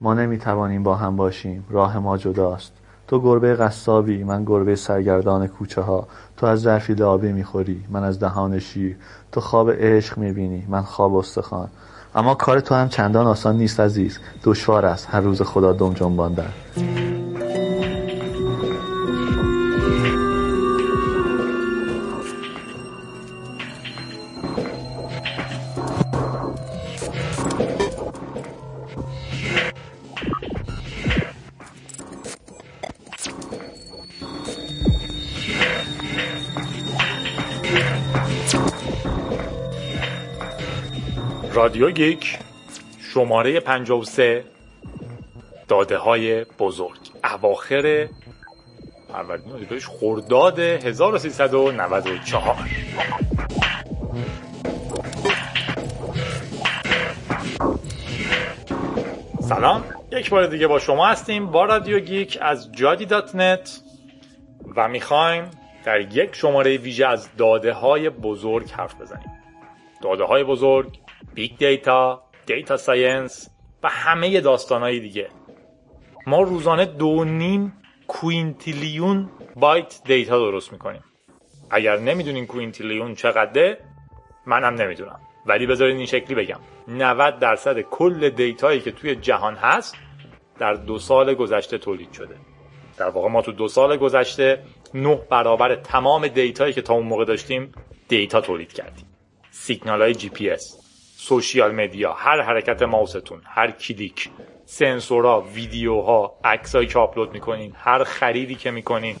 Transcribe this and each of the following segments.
ما نمی‌توانیم با هم باشیم راه ما جداست. تو گربه قصابی من گربه سرگردان کوچه ها تو از ظرفی لابه می‌خوری من از دهان شیر. تو خواب عشق می‌بینی من خواب استخوان. اما کار تو هم چندان آسان نیست عزیز. دشوار است هر روز خدا دم جنباندن. گیک شماره 53 داده های بزرگ. اواخر فروردین خرداد 1394 سلام. یک بار دیگه با شما هستیم با رادیو گیک از جادی dot net و می‌خوایم در یک شماره ویژه از داده های بزرگ حرف بزنیم. داده های بزرگ big data data science و همه داستانهای دیگه. ما روزانه دو نیم quintillion بایت data درست می‌کنیم. اگر نمی‌دونین quintillion چقدره منم نمی‌دونم. ولی بذارین این شکلی بگم. 90 درصد کل data یی که توی جهان هست در دو سال گذشته تولید شده. در واقع ما تو دو سال گذشته نه برابر تمام data یی که تا اون موقع داشتیم data تولید کردیم. سیگنال های GPS social media هر حرکت ماوستون هر کلیک سنسورها ویدیوها عکسایی که آپلود می‌کنین هر خریدی که می‌کنین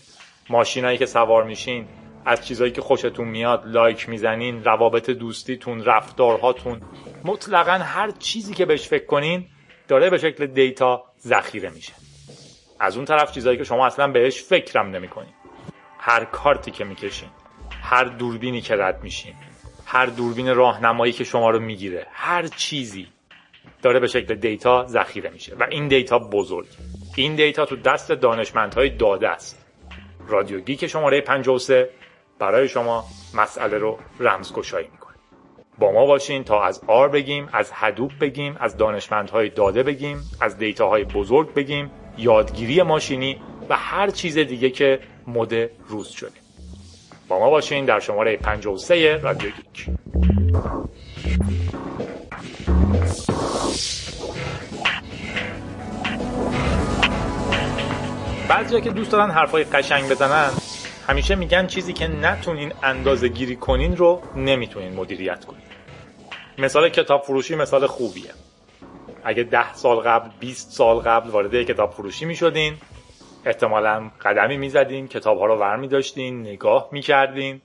ماشینایی که سوار میشین از چیزایی که خوشتون میاد لایک می‌زنین روابط دوستیتون رفتارهاتون. مطلقا هر چیزی که بهش فکر کنین داره به شکل data ذخیره میشه. از اون طرف چیزایی که شما اصلا بهش فکرم نمی‌کنین. هر کارتی که می‌کشین هر دوربینی که رد میشین هر دوربین راهنمایی که شما رو می‌گیره هر چیزی داره به شکل data ذخیره میشه و این data بزرگ. این data تو دست دانشمندهای داده است. رادیو گیک شماره 53 برای شما مسئله رو رمزگشایی می‌کنه. با ما باشین تا از R بگیم از Hadoop بگیم از دانشمندهای داده بگیم از data های بزرگ بگیم. یادگیری ماشینی و هر چیز دیگه که مد روز شده. با ما باشین در شماره 53 رادیو گیک. بعضیا که دوست دارن حرفای قشنگ بزنن همیشه میگن چیزی که نتونین اندازه گیری کنین رو نمی‌تونین مدیریت کنین. مثال کتاب فروشی مثال خوبیه. اگه ده سال قبل 20 سال قبل وارد کتاب فروشی می‌شدین احتمالا قدمی می‌زدین کتاب ها رو ور میداشتین نگاه می‌کردین.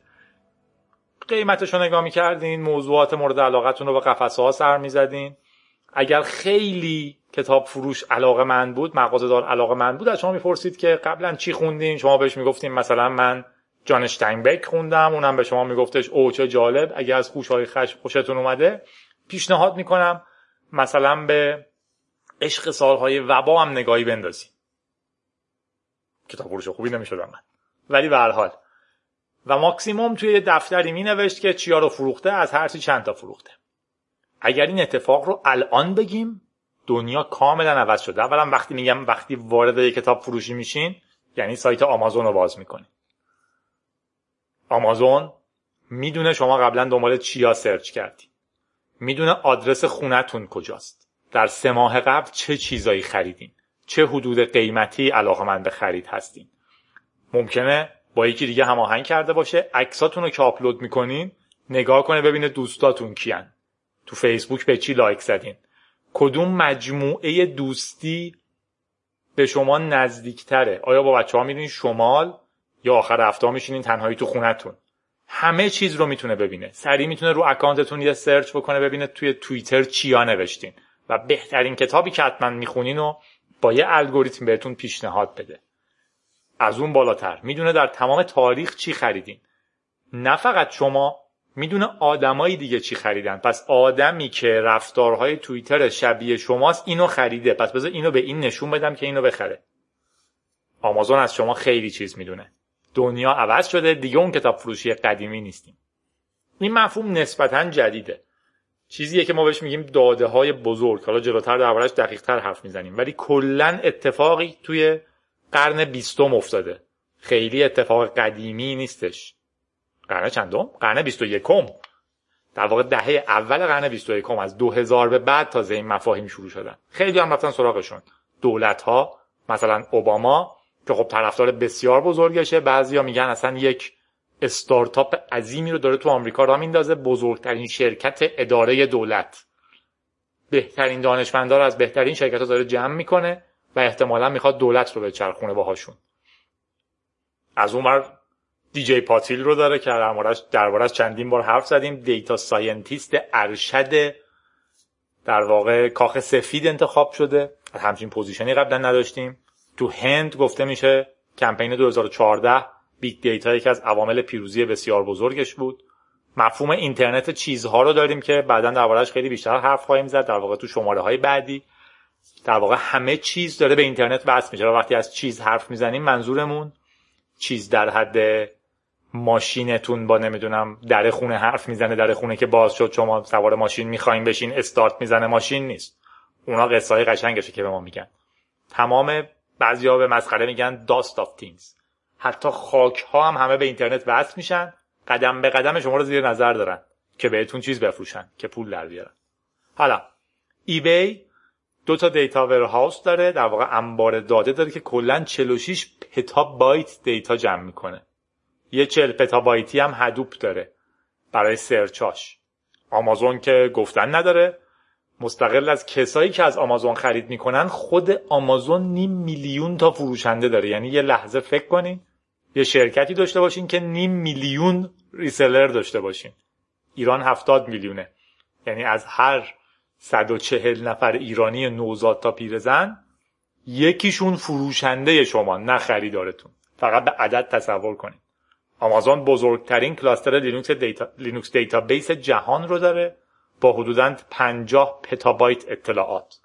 قیمتش رو نگاه می‌کردین موضوعات مورد علاقتون رو به قفسه ها سر می‌زدین. اگر خیلی کتاب فروش علاقه من بود مغازه دار علاقه من بود از شما می‌پرسید که قبلا چی خوندین؟ شما بهش می‌گفتین مثلا من جان بک خوندم اونم به شما میگفتش او چه جالب اگر از خوشهای خش خوشتون اومده پیشنهاد می‌کنم مثلا به عشق سالهای وبا هم نگاهی بندازی کتاب فروش خوبی نمی‌شد من ولی به هر حال. و ماکسیموم توی دفتری می نوشت که چیا رو فروخته از هر چند تا فروخته. اگر این اتفاق رو الان بگیم دنیا کاملا عوض شده. اولا وقتی میگم وقتی وارد یک کتاب فروشی میشین یعنی سایت آمازون رو باز می‌کنین آمازون می‌دونه شما قبلا دنبال چیا سرچ کردی. می‌دونه آدرس خونتون کجاست. در سه ماه قبل چه چیزایی خریدین. چه حدود قیمتی علاقه من به خرید هستین. ممکنه با یکی دیگه هماهنگ کرده باشه عکساتون رو که آپلود می‌کنین نگاه کنه ببینه دوستاتون کیان. تو فیسبوک به چی لایک زدین. کدوم مجموعه دوستی به شما نزدیکتره؟ آیا با بچه ها میرین شمال یا آخر هفته میشینین تنهایی تو خونتون؟ همه چیز رو می‌تونه ببینه. سریع می‌تونه رو اکانتتون یه سرچ بکنه ببینه توی توییتر چیا نوشتین. و بهترین کتابی که حتما می‌خونین و با یه الگوریتم بهتون پیشنهاد بده. از اون بالاتر. می‌دونه در تمام تاریخ چی خریدین. نه فقط شما می‌دونه آدمایی دیگه چی خریدن. پس آدمی که رفتارهای توییتر شبیه شماست اینو خریده. پس بذار اینو به این نشون بدم که اینو بخره. آمازون از شما خیلی چیز می‌دونه. دنیا عوض شده. دیگه اون کتاب فروشی قدیمی نیستیم. این مفهوم نسبتا جدیده. چیزیه که ما بهش میگیم داده های بزرگ. حالا جلوتر دربارش دقیق تر حرف می‌زنیم. ولی کلا اتفاقی توی قرن بیستم افتاده. خیلی اتفاق قدیمی نیستش. قرن چندم؟ قرن بیست و یکم. در واقع دهه اول قرن بیست و یکم از دو هزار به بعد تازه این مفاهیم شروع شدن. خیلی هم رفتن سراغشون. دولت ها مثلا اوباما که خب طرفدار بسیار بزرگشه بعضیا میگن اصلا یک استارتاپ عظیمی رو داره تو آمریکا راه میندازه بزرگترین شرکت اداره دولت. بهترین دانشمندا رو از بهترین شرکت ها داره جمع می‌کنه و احتمالا می‌خواد دولت رو بچرخونه باهاشون. از اون دی جی پاتیل رو داره که دربارش چندین بار حرف زدیم. data scientist ارشد در واقع کاخ سفید انتخاب شده. همچین position ی قبلا نداشتیم. تو هند گفته میشه کمپین 2014 Big Data یکی از عوامل پیروزی بسیار بزرگش بود. مفهوم اینترنت چیزها رو داریم که بعدا دربارهش خیلی بیشتر حرف خواهیم زد در واقع تو شماره های بعدی. در واقع همه چیز داره به اینترنت وصل میشه و وقتی از چیز حرف می‌زنیم منظورمون چیز در حد ماشینتون با نمی‌دونم در خونه حرف می‌زنه در خونه که باز شد شما سوار ماشین می‌خوایم بشین استارت می‌زنه ماشین نیست. اونا قصه های قشنگشه که به ما میگن. تمام بعضیا به مسخره میگن dust of things حتی خاک ها هم همه به اینترنت وصل میشن. قدم به قدم شما رو زیر نظر دارن که بهتون چیز بفروشن که پول در بیارن. حالا eBay دو تا data warehouse داره در واقع انبار داده داره که کلا 46 پتابایت data جمع می‌کنه. یه 40 پتابایتی هم Hadoop داره برای search اش آمازون که گفتن نداره. مستقل از کسایی که از آمازون خرید می‌کنن خود آمازون نیم میلیون تا فروشنده داره. یعنی یه لحظه فکر کنین. یه شرکتی داشته باشین که نیم میلیون ریسلر داشته باشین. ایران هفتاد میلیونه. یعنی از هر 140 نفر ایرانی نوزاد تا پیرزن یکیشون فروشنده شما نه خریدارتون. فقط به عدد تصور کنید آمازون بزرگترین cluster لینوکس data لینوکس database جهان رو داره با حدوداً 50 پتابایت اطلاعات.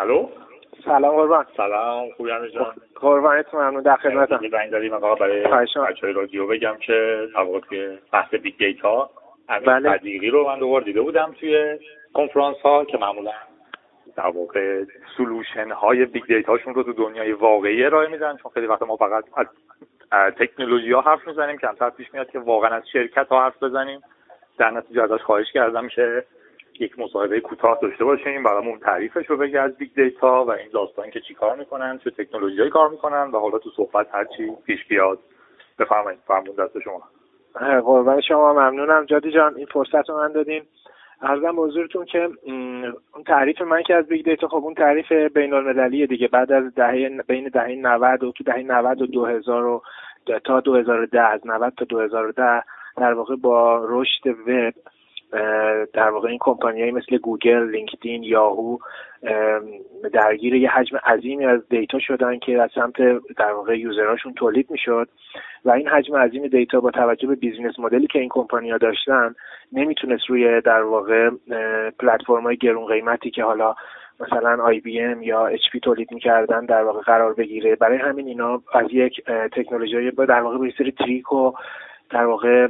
الو؟ سلام قربان. سلام خوبی امیر جان؟ قربانت ممنون در خدمتم زنگ زدیم برای بچه رادیو. بگم که توی بحث Big Data بله. صدیقی رو من دوبار دیده بودم توی کنفرانس ها که معمولا در واقع solution های Big Data شون رو تو دنیای واقعی ارائه میدن چون خیلی وقت ما فقط از تکنولوژی ها حرف می‌زنیم. کمتر پیش میاد که واقعا از شرکت ها حرف بزنیم. در نتیجه ازش خواهش کردم که یک مصاحبه کوتاه داشته باشیم برامون تعریفش رو بگه از Big Data و این داستان که چیکار می‌کنن چه تکنولوژی کار می‌کنن و حالا تو صحبت هرچی پیش بیاد. بفرمایید فرمون دست شما. قربان شما ممنونم. جادی جان این فرصت رو به من دادی عرضم حضورتون که اون تعریف من که از Big Data خب اون تعریف بین المللیه دیگه. بعد از دهه بین دهه 90 و تو دهه 90 و 2000 و تا 2010 از 90 تا 2010 در واقع با رشد وب در واقع این کمپانیایی مثل گوگل، لینکدین، یاهو درگیر یه حجم عظیمی از data شدن که از سمت در واقع user هاشون تولید می‌شد. و این حجم عظیم data با توجه به business model ی که این کمپانیا داشتن نمی‌تونست روی در واقع پلتفرم های گرون قیمتی که حالا مثلا IBM یا HP تولید می‌کردن در واقع قرار بگیره. برای همین اینا از یک تکنولوژی در واقع یه سری trick و در واقع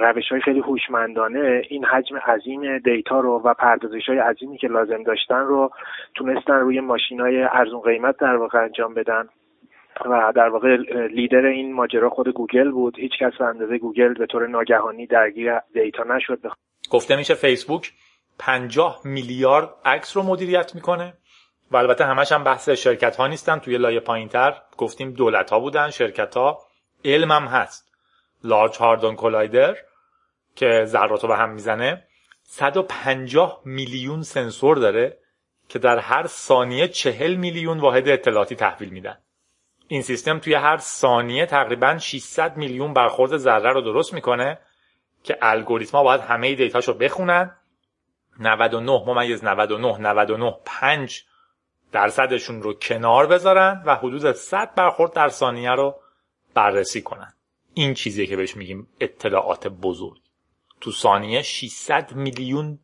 روش های خیلی هوشمندانه این حجم عظیم data رو و پردازش های عظیمی که لازم داشتن رو تونستن روی ماشین های ارزون قیمت در واقع انجام بدن. و در واقع لیدر این ماجرا خود گوگل بود. هیچ کس به اندازه گوگل به طور ناگهانی درگیر data نشد. گفته میشه فیسبوک 50 میلیارد عکس رو مدیریت می‌کنه و البته همش هم بحث شرکت ها نیستن. توی لایه پایین تر گفتیم دولت ها بودن شرکت ها علم هم هست. Large Hadron Collider که ذرات رو به هم می‌زنه. 150 میلیون سنسور داره که در هر ثانیه 40 میلیون واحد اطلاعاتی تحویل میدن. این سیستم توی هر ثانیه تقریبا 600 میلیون برخورد ذره رو درست می‌کنه که الگوریتما باید همه دیتاشو بخونن. 99 ممیز 99 99 5 درصدشون رو کنار بذارن و حدود 100 برخورد در ثانیه رو بررسی کنن. این چیزیه که بهش میگیم اطلاعات بزرگ. تو ثانیه 600 میلیون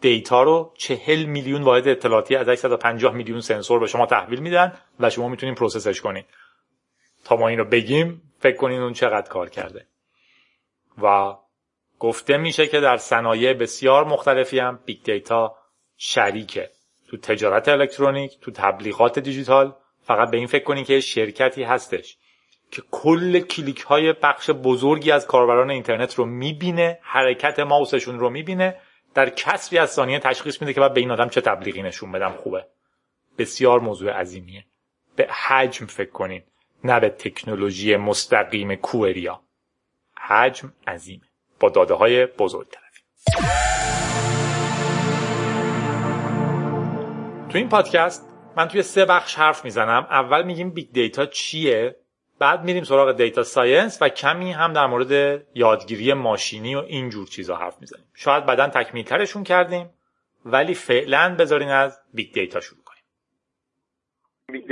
data رو چهل میلیون واحد اطلاعاتی از 850 میلیون سنسور به شما تحویل میدن و شما می‌تونین process ش کنین. تا ما این بگیم فکر کنین اون چقدر کار کرده. و گفته میشه که در صنایع بسیار مختلفی هم Big Data شریکه. تو تجارت الکترونیک تو تبلیغات دیجیتال فقط به این فکر کنین که شرکتی هستش. که کل کلیک های بخش بزرگی از کاربران اینترنت رو می‌بینه حرکت ماوسشون رو می‌بینه در کسری از ثانیه تشخیص میده که بعد به این آدم چه تبلیغی نشون بدم. خوبه. بسیار موضوع عظیمیه. به حجم فکر کنین. نه به تکنولوژی مستقیم کوئریا. حجم عظیمه. با داده های بزرگ تو این پادکست من توی سه بخش حرف می‌زنم. اول میگیم Big Data چیه؟ بعد میریم سراغ data science و کمی هم در مورد یادگیری ماشینی و اینجور چیزا حرف می‌زنیم. شاید بعدا تکمیل ترشون کردیم ولی فعلا بذارین از Big Data شروع کنیم.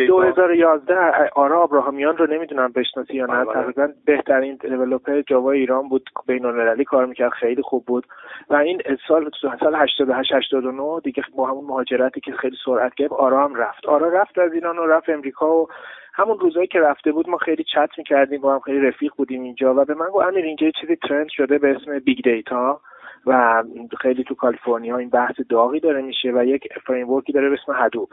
2011 آرا ابراهامیان رو نمی‌دونم بشناسی یا نه. بله. تقریبا بهترین developer جاوا ایران بود بین المللی کار می‌کرد خیلی خوب بود. و این سال سال 88 89 دیگه با همون مهاجرتی که خیلی سرعت گرفت آرا هم رفت. آرا رفت از ایران و رفت امریکا و همون روزایی که رفته بود ما خیلی چت می‌کردیم با هم خیلی رفیق بودیم اینجا و به من گفت امیر اینجا یه چیزی trend شده به اسم Big Data و خیلی تو کالیفرنیا این بحث داغی داره میشه و یک framework ی داره به اسم Hadoop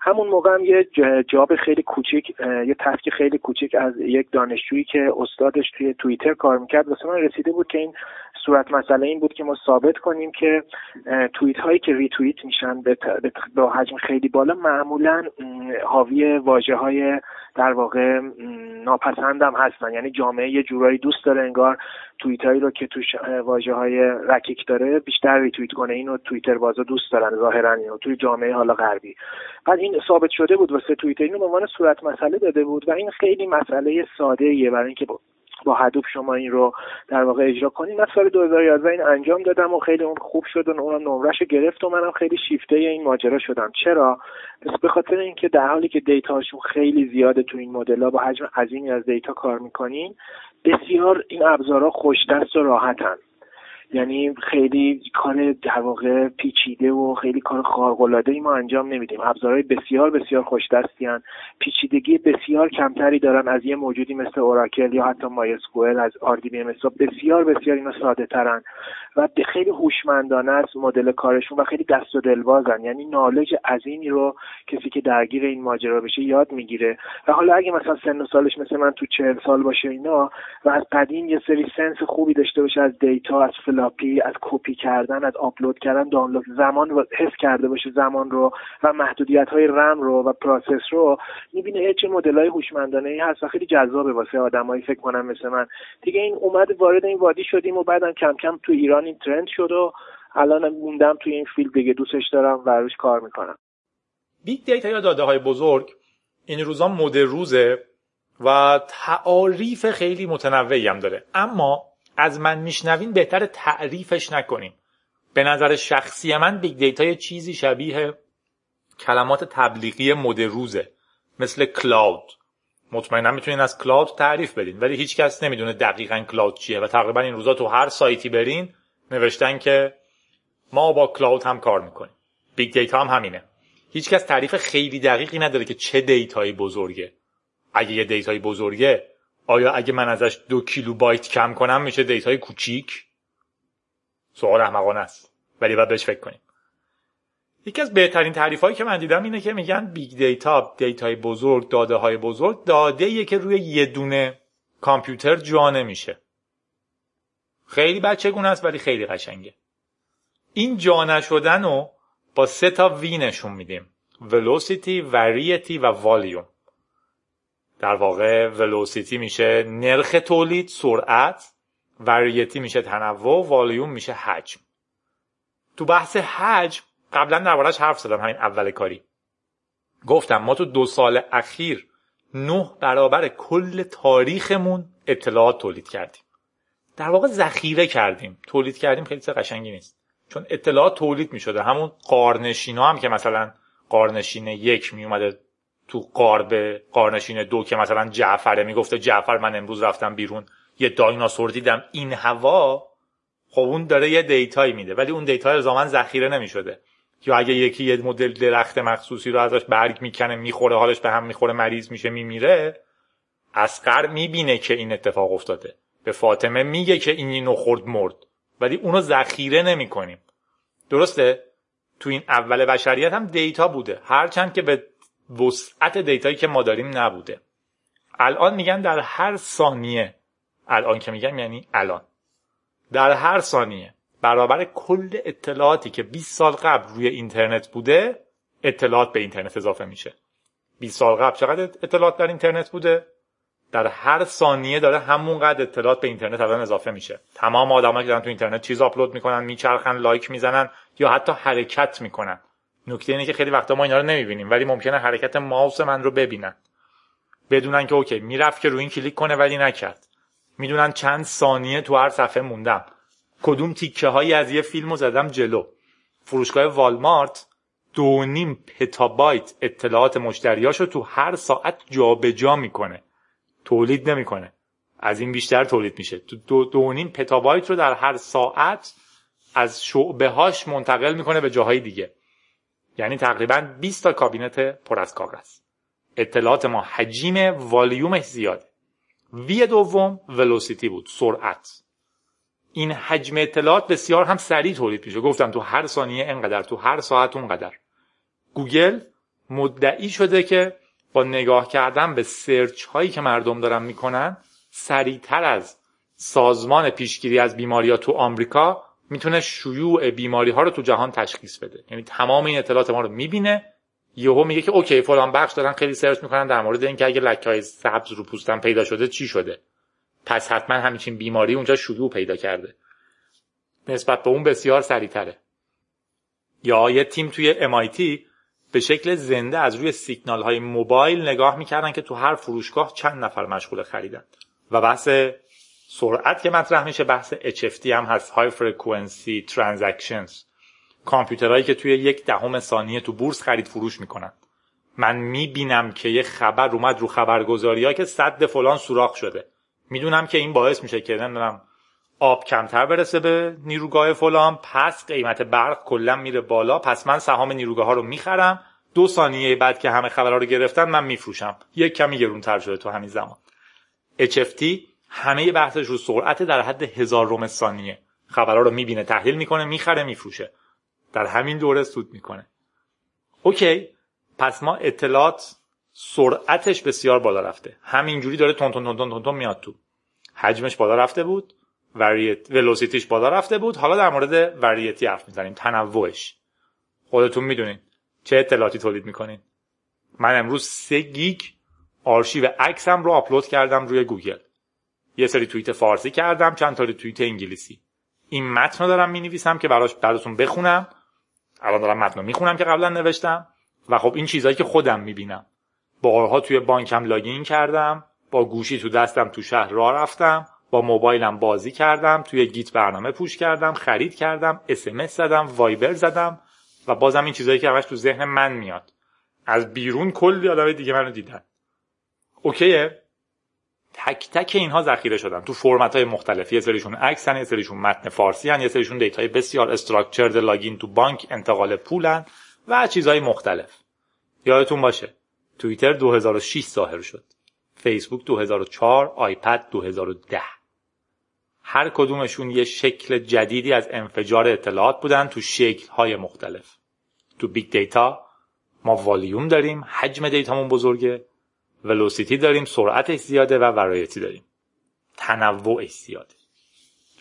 همون موقع هم یه job خیلی کوچیک یه task خیلی کوچیک از یک دانشجویی که استادش توی توییتر کار می‌کرد واسه من رسیده بود که این صورت مسئله این بود که ما ثابت کنیم که توییت هایی که ریتوییت میشن به با حجم خیلی بالا معمولا حاوی واژه های در واقع ناپسندم هستن. یعنی جامعه یه جورایی دوست داره انگار توییت هایی رو که توش واژه های رکیک داره بیشتر ریتوییت کنه. اینو توییتر بازا دوست دارن ظاهرا اینو. توی جامعه حالا غربی. بعد این ثابت شده بود واسه توییتر. اینو به عنوان صورت مسئله داده بود و این خیلی مسئله ساده ایه برای اینکه با هدوب شما این رو در واقع اجرا کنید من سال 2011 این انجام دادم و خیلی اون خوب شد و اونم نمرش گرفت و منم خیلی شیفته این ماجرا شدم. چرا؟ به خاطر اینکه در حالی که دیتاشون خیلی زیاده تو این مدل‌ها با حجم عظیمی از دیتا کار می‌کنین بسیار این ابزارها خوشدست و راحتن. یعنی خیلی کار در واقع پیچیده و خیلی کار خارق‌العاده ای ما انجام نمیدیم. ابزارهای بسیار بسیار خوش دستیان پیچیدگی بسیار کمتری دارن از یه موجودی مثل اوراکل یا حتی MySQL از RD بسیار بسیار اینا ساده ترن و خیلی هوشمندانه است مدل کارشون و خیلی دست و دلبازن. یعنی knowledge عظیمی رو کسی که درگیر این ماجرا بشه یاد می‌گیره. و حالا اگه مثلا سن و سالش مثل من تو چهل سال باشه اینا و از قدیم یه سری sense خوبی داشته باشه از data از فلاپی از کپی کردن از آپلود کردن دانلود زمان رو حس کرده باشه زمان رو و محدودیت های رم رو و process رو می‌بینه چه مدل های هوشمندانه ای هست و خیلی جذابه واسه آدمایی فکر کنم مثل من. دیگه این اومد وارد این وادی شدیم و بعدم کم کم تو ایران این trend شد و الان موندم توی این field دیگه دوستش دارم و روش کار می‌کنم. Big Data یا داده های بزرگ این روزا مد روزه و تعاریف خیلی متنوعی هم داره. اما از من میشنوین بهتر تعریفش نکنیم به نظر شخصی من big data یه چیزی شبیه کلمات تبلیغی مد روزه مثل cloud مطمئنا می‌تونین از cloud تعریف بدین ولی هیچکس نمی‌دونه دقیقا cloud چیه و تقریبا این روزا تو هر سایتی برین نوشتن که ما با cloud هم کار می‌کنیم. big data هم همینه. هیچکس تعریف خیلی دقیقی نداره که چه data یی بزرگه. اگه یه data یی بزرگه آیا اگه من ازش دو کیلو بایت کم کنم میشه data ی کوچیک؟ سوال احمقانه است. ولی باید بهش فکر کنیم. یکی از بهترین تعریف هایی که من دیدم اینه که میگن big data data ی بزرگ داده های بزرگ داده که روی یه دونه کامپیوتر جا نمیشه خیلی بچگونه است ولی خیلی قشنگه. این جا نشدن رو با سه تا V نشون میدیم. Velocity, variety و volume. در واقع velocity میشه نرخ تولید سرعت variety میشه تنوع والیوم میشه حجم. تو بحث حجم قبلا دربارهش حرف زدم همین اول کاری. گفتم ما تو دو سال اخیر نه برابر کل تاریخمون اطلاعات تولید کردیم. در واقع ذخیره کردیم. تولید کردیم خیلی چیز قشنگی نیست. چون اطلاعات تولید می شده همون قارنشینا هم که مثلا قارنشین یک می اومده تو قار به قارنشین دو که مثلا جعفره می‌گفته جعفر من امروز رفتم بیرون. یه دایناسور دیدم. این هوا خب اون داره یه data یی میده ولی اون data الزاما ذخیره نمی‌شده. یا اگه یکی یه مدل درخت مخصوصی رو ازش برگ می‌کنه می‌خوره حالش به هم می‌خوره مریض میشه میمیره اصغر می‌بینه که این اتفاق افتاده. به فاطمه میگه که این اینو خورد مرد. ولی اونو ذخیره نمی‌کنیم. درسته؟ تو این اول بشریت هم data بوده. هرچند که به وسعت data یی که ما داریم نبوده. الان میگن در هر ثانیه الان که میگم یعنی الان. در هر ثانیه برابر کل اطلاعاتی که 20 سال قبل روی اینترنت بوده اطلاعات به اینترنت اضافه میشه. 20 سال قبل چقدر اطلاعات در اینترنت بوده؟ در هر ثانیه داره همونقدر اطلاعات به اینترنت الان اضافه میشه. تمام آدمایی که دارن تو اینترنت چیز آپلود می‌کنن میچرخن لایک می‌زنن یا حتی حرکت می‌کنن. نکته اینه که خیلی وقتا ما اینا رو نمی‌بینیم ولی ممکنه حرکت ماوس من رو ببینن. بدونن که اوکی می‌رفت که روی این کلیک کنه ولی نکرد. می‌دونن چند ثانیه تو هر صفحه موندم. کدوم تیکه هایی از یه فیلمو زدم جلو. فروشگاه والمارت دو نیم پتابایت اطلاعات مشتریاشو تو هر ساعت جابجا جا می‌کنه. تولید نمی‌کنه. از این بیشتر تولید میشه. تو دو, دو نیم پتابایت رو در هر ساعت از شعبه هاش منتقل می‌کنه به جاهای دیگه. یعنی تقریبا 20 تا کابینت پر از کاغذ اطلاعات ما حجیم والیومش زیاده. V دوم velocity بود سرعت. این حجم اطلاعات بسیار هم سریع تولید میشه گفتم تو هر ثانیه انقدر تو هر ساعت اونقدر. گوگل مدعی شده که با نگاه کردن به search هایی که مردم دارن می‌کنن سریعتر از سازمان پیشگیری از بیماری ها تو آمریکا می‌تونه شیوع بیماری ها رو تو جهان تشخیص بده. یعنی تمام این اطلاعات ما رو می‌بینه. یهو میگه که اوکی فلان بخش دارن خیلی سرچ می‌کنن در مورد اینکه اگه لکه های سبز رو پوستم پیدا شده چی شده. پس حتما همچین بیماری اونجا شیوع پیدا کرده. نسبت به اون بسیار سریعتره. یا یه تیم توی MIT به شکل زنده از روی سیگنال های موبایل نگاه می‌کردن که تو هر فروشگاه چند نفر مشغول خریدن. و بحث سرعت که مطرح میشه بحث HFT هم هست High Frequency Transactions. کامپیوترهایی که توی یک دهم ثانیه تو بورس خرید فروش می‌کنن. من می‌بینم که یه خبر اومد رو خبرگزاری ها که صد فلان سوراخ شده. می‌دونم که این باعث میشه که نمی‌دونم آب کمتر برسه به نیروگاه فلان پس قیمت برق کلا میره بالا پس من سهام نیروگاه ها رو می‌خرم. دو ثانیه بعد که همه خبرها رو گرفتن من میفروشم. یک کمی گرونتر شده تو همین زمان. HFT همه بحثش رو سرعت در حد هزار روم ثانیه خبرها رو می‌بینه تحلیل می‌کنه می‌خره میفروشه. در همین دوره سود می‌کنه. اوکی پس ما اطلاعات سرعتش بسیار بالا رفته. همینجوری داره تون تون تون تون میاد تو. حجمش بالا رفته بود وریت ولوسیتیش بالا رفته بود. حالا در مورد وریتی حرف می‌زنیم تنوعش. خودتون می‌دونین چه اطلاعاتی تولید می‌کنین. من امروز سه گیگ آرشیو عکسم رو آپلود کردم روی گوگل. یه سری توییت فارسی کردم چند تا توییت انگلیسی. این متن رو دارم می‌نویسم که براش براتون بخونم. الان دارم متن رو می‌خونم که قبلا نوشتم. و خب این چیزهایی که خودم می‌بینم. بارها توی بانکم login کردم با گوشی تو دستم تو شهر راه رفتم با موبایلم بازی کردم توی Git برنامه push کردم خرید کردم اسمس زدم وایبر زدم و بازم این چیزهایی که همش تو ذهن من میاد. از بیرون کلی آدم دیگه منو دیدن. okay ه؟ تک تک اینها ذخیره شدن. تو فرمت های مختلف. یه سریشون عکسن یه سریشون متن فارسی هن یه سریشون data ی بسیار structured login تو بانک انتقال پولن و چیزهای مختلف. یادتون باشه توییتر 2006 ظاهر شد. فیسبوک 2004 آیپد 2010 هر کدومشون یه شکل جدیدی از انفجار اطلاعات بودن تو شکل های مختلف. تو big data ما والیوم داریم حجم data مون بزرگه. velocity داریم سرعتش زیاده و variety داریم. تنوعش زیاده.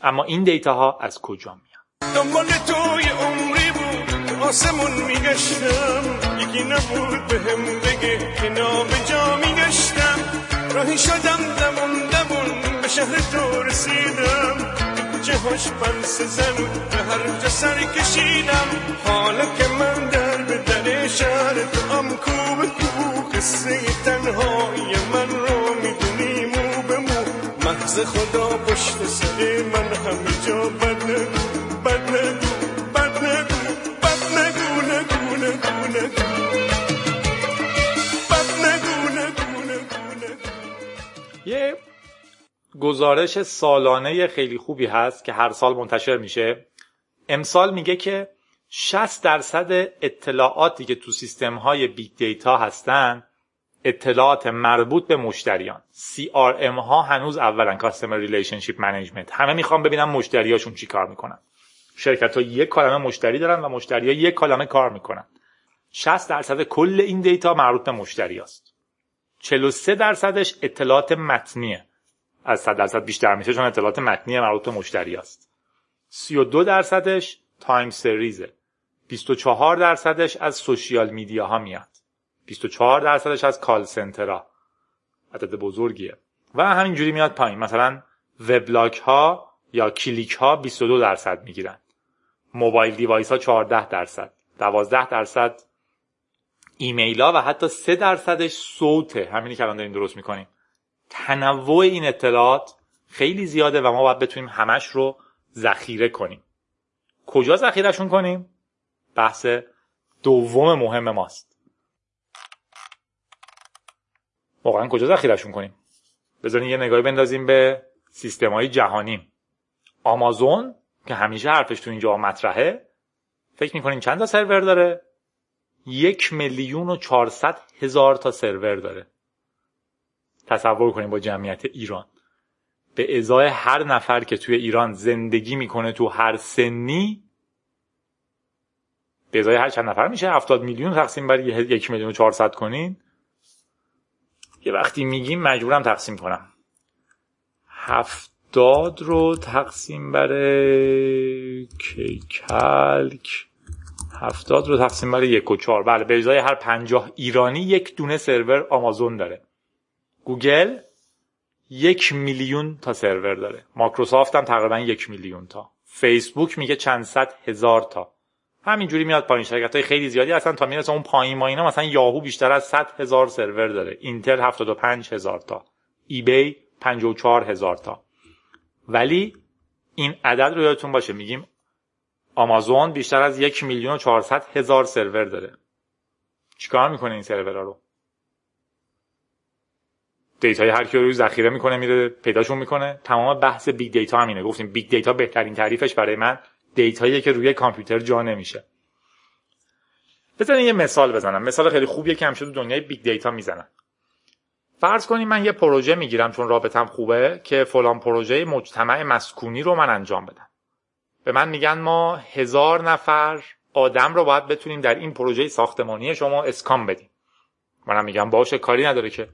اما این data ها از کجا میان دنبال تو یه عمری بود آسمون میگشتم. یکی نبود بهم بگه که به جا میگشتم. راهی شدم دمون دمون به شهر تو رسیدم. کوچه هاش پنس زن به هر جا سر کشیدم. حالا که من در به در شهر تو هم کوب کو قصه تنهایی من رو می‌دونی مو به مو. محض خدا پشت سر من همه جا بد نگو بد نگو بد نگو بد نگو نگو نگو نگو. گزارش سالانه خیلی خوبی هست که هر سال منتشر میشه. امسال میگه که 60 درصد اطلاعاتی که تو سیستم های big data هستن اطلاعات مربوط به مشتریان. CRM ها هنوز اولا customer relationship management همه می‌خوان ببینن مشتریاشون چی کار می‌کنن. شرکت ها یک کلمه مشتری دارن و مشتری ها یک کلمه کار می‌کنن. 60 درصد کل این data مربوط به مشتری است 43 درصدش اطلاعات متنیه. از 100 درصد بیشتر میشه چون اطلاعات متنی مربوط به مشتری است 32 درصدش time series ه 24 درصدش از social media ها میاد. 24 درصدش از call center ها عدد بزرگیه. و همینجوری میاد پایین. مثلا وبلاگ ها یا کلیک ها 22 درصد می‌گیرن. mobile device ها 14 درصد. 12 درصد ایمیل ها و حتی 3 درصدش صوته. همینی که الان داریم درست می‌کنیم. تنوع این اطلاعات خیلی زیاده و ما باید بتونیم همش رو ذخیره کنیم. کجا ذخیرهشون کنیم؟ بحث دوم مهم ماست. واقعا کجا ذخیرهشون کنیم؟ بذارین یه نگاهی بندازیم به سیستم های جهانی. آمازون که همیشه حرفش تو اینجا مطرحه فکر می‌کنین چند تا سرور داره؟ یک میلیون و چهارصد هزار تا سرور داره. تصور کنیم با جمعیت ایران. به ازای هر نفر که توی ایران زندگی می‌کنه تو هر سنی به ازای هر چند نفر میشه هفتاد میلیون تقسیم بر یک میلیون و چهارصد کنین؟ یه وقتی میگیم مجبورم تقسیم کنم. هفتاد رو تقسیم بر کیکلک. هفتاد رو تقسیم بر یک و چهار. بله به ازای هر پنجاه ایرانی یک دونه سرور آمازون داره. گوگل یک میلیون تا سرور داره. مایکروسافت هم تقریبا یک میلیون تا. فیسبوک میگه چند صد هزار تا. همینجوری میاد پایین. شرکت های خیلی زیادی هستن تا می‌رسه اون پایین. ما اینا مثلا یاهو بیشتر از 100 هزار سرور داره. اینتل 75 هزار تا. eBay 54 هزار تا. ولی این عدد رو یادتون باشه. میگیم آمازون بیشتر از یک میلیون و 400 هزار سرور داره. چیکار می‌کنه این سرورها رو؟ data ی هر کی رو ذخیره می‌کنه میره پیداشون می‌کنه. تمام بحث big data همینه گفتیم big data بهترین تعریفش برای من data یی که روی کامپیوتر جا نمیشه. بذارین یه مثال بزنم. مثال خیلی خوبیه که همیشه تو دنیای big data می‌زنن. فرض کنیم من یه پروژه می‌گیرم چون رابطم خوبه که فلان پروژه مجتمع مسکونی رو من انجام بدم. به من میگن ما هزار نفر آدم رو باید بتونیم در این پروژه ساختمانی شما اسکام بدیم. منم میگم باشه کاری نداره که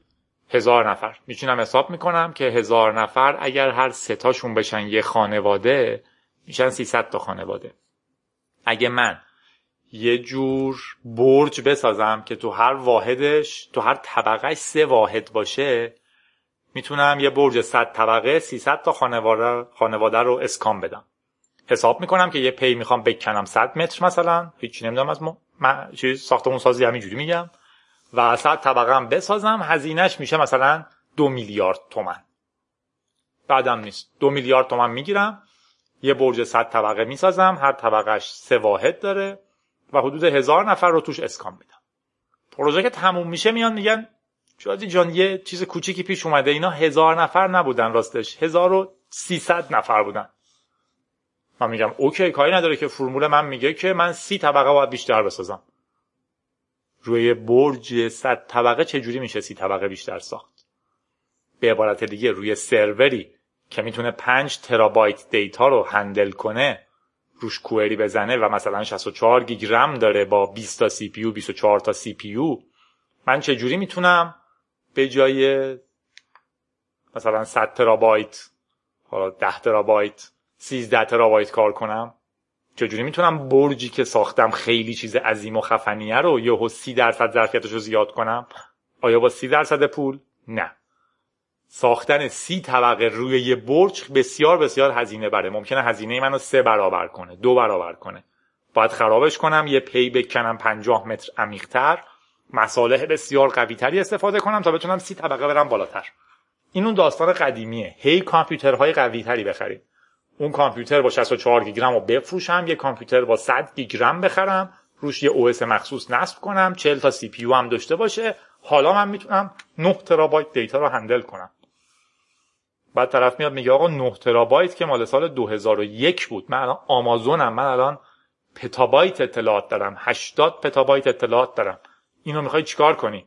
هزار نفر. می‌تونم حساب می‌کنم که هزار نفر اگر هر ستاشون بشن یه خانواده میشن 300 تا خانواده. اگه من یه جور برج بسازم که تو هر واحدش تو هر طبقه سه واحد باشه می‌تونم یه برج 100 طبقه 300 تا خانواده, خانواده رو اسکان بدم. حساب می‌کنم که یه پی می‌خوام بکنم 100 متر مثلا هیچی نمی‌دونم از ما من چیز ساختمون سازی همینجوری میگم. و 100 طبقه هم بسازم هزینهش میشه مثلا دو میلیارد تومن بعدم نیست. دو میلیارد تومن می‌گیرم. یه برج 100 طبقه می‌سازم هر طبقهش سه واحد داره و حدود هزار نفر رو توش اسکان میدم. پروژه که تموم میشه میان میگن شادی جان یه چیز کوچیکی پیش اومده اینا هزار نفر نبودن راستش. هزار و سیصد نفر بودن. من میگم okay کاری نداره که فرمول من میگه که من سی طبقه باید بیشتر بسازم. روی برج صد طبقه چجوری میشه سی طبقه بیشتر ساخت؟ به عبارت دیگه روی سروری که می‌تونه 5 ترابایت data رو handle کنه روش query بزنه و مثلا 64 گیگ رم داره با 20 تا CPU 24 تا CP من چه جوری می‌تونم به جای مثلا 100 ترابایت حالا 10 ترابایت 13 ترابایت کار کنم؟ چجوری می‌تونم برجی که ساختم خیلی چیز عظیم و خفنیه رو یهو 30 درصد ظرفیتش رو زیاد کنم؟ آیا با 30 درصد پول؟ نه. ساختن سی طبقه روی یه برج بسیار بسیار هزینه بره. ممکنه هزینه منو سه برابر کنه دو برابر کنه. باید خرابش کنم یه پی بکنم پنجاه متر عمیقتر مصالح بسیار قوی تری استفاده کنم تا بتونم سی طبقه برم بالاتر. این اون داستان قدیمیه. هی کامپیوترهای قوی تری بخرید. اون کامپیوتر با 64 گیگ رم رو بفروشم یه کامپیوتر با 100 گیگ رم بخرم روش یه OS مخصوص نصب کنم 40 تا CPU هم داشته باشه. حالا من می‌تونم 9 ترابایت دیتا رو handle کنم. بعد طرف میاد میگه آقا 9 ترابایت که مال سال 2001 بود. من الان آمازونم من الان پتابایت اطلاعات دارم. 80 پتابایت اطلاعات دارم. اینو می‌خوای چیکار کنی؟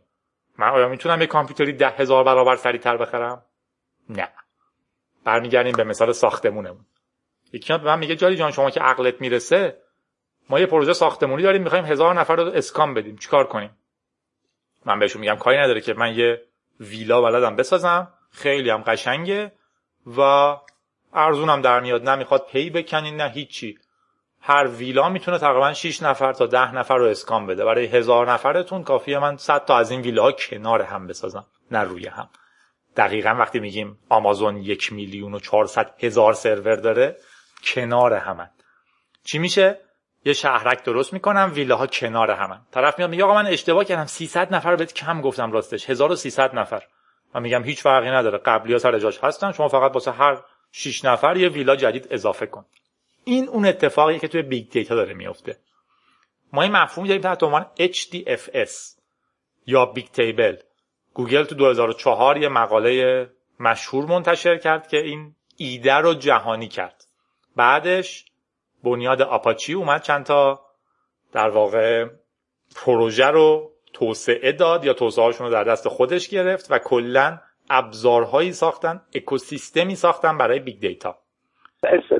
من آیا می‌تونم یه کامپیوتری ده هزار برابر سریعتر بخرم؟ نه. برمیگردیم به مثال ساختمونمون. یکی به من میگه جاری جان شما که عقلت می‌رسه ما یه پروژه ساختمونی داریم می‌خوایم هزار نفر رو اسکان بدیم. چیکار کنیم؟ من بهشون میگم کاری نداره که من یه ویلا بلدم بسازم. خیلی هم قشنگه. و ارزونم در میاد. نمی‌خواد پی بکنین نه هیچی. هر ویلا می‌تونه تقریبا 6 نفر تا 10 نفر رو اسکان بده. برای هزار نفرتون کافیه من 100 تا از این ویلاها کنار هم بسازم نه روی هم. دقیقا وقتی میگیم آمازون یک میلیون و 400 هزار سرور داره کنار همن. چی میشه؟ یه شهرک درست می‌کنم ویلاها کنار همن. طرف میاد میگه آقا من اشتباه کردم 300 نفر بهت کم گفتم راستش. 1300 نفر. من میگم هیچ فرقی نداره. قبلی ها سر جاش هستن. شما فقط واسه هر 6 نفر یه ویلا جدید اضافه کن. این اون اتفاقی که توی big data داره میفته ما این مفهوم داریم تحت عنوان HDFS یا Bigtable گوگل تو 2004 یه مقاله مشهور منتشر کرد که این ایده رو جهانی کرد. بعدش بنیاد آپاچی اومد. چند تا در واقع پروژه رو توسعه داد یا توسعه هاشون رو در دست خودش گرفت و کلا ابزارهایی ساختن اکوسیستمی ساختن برای big data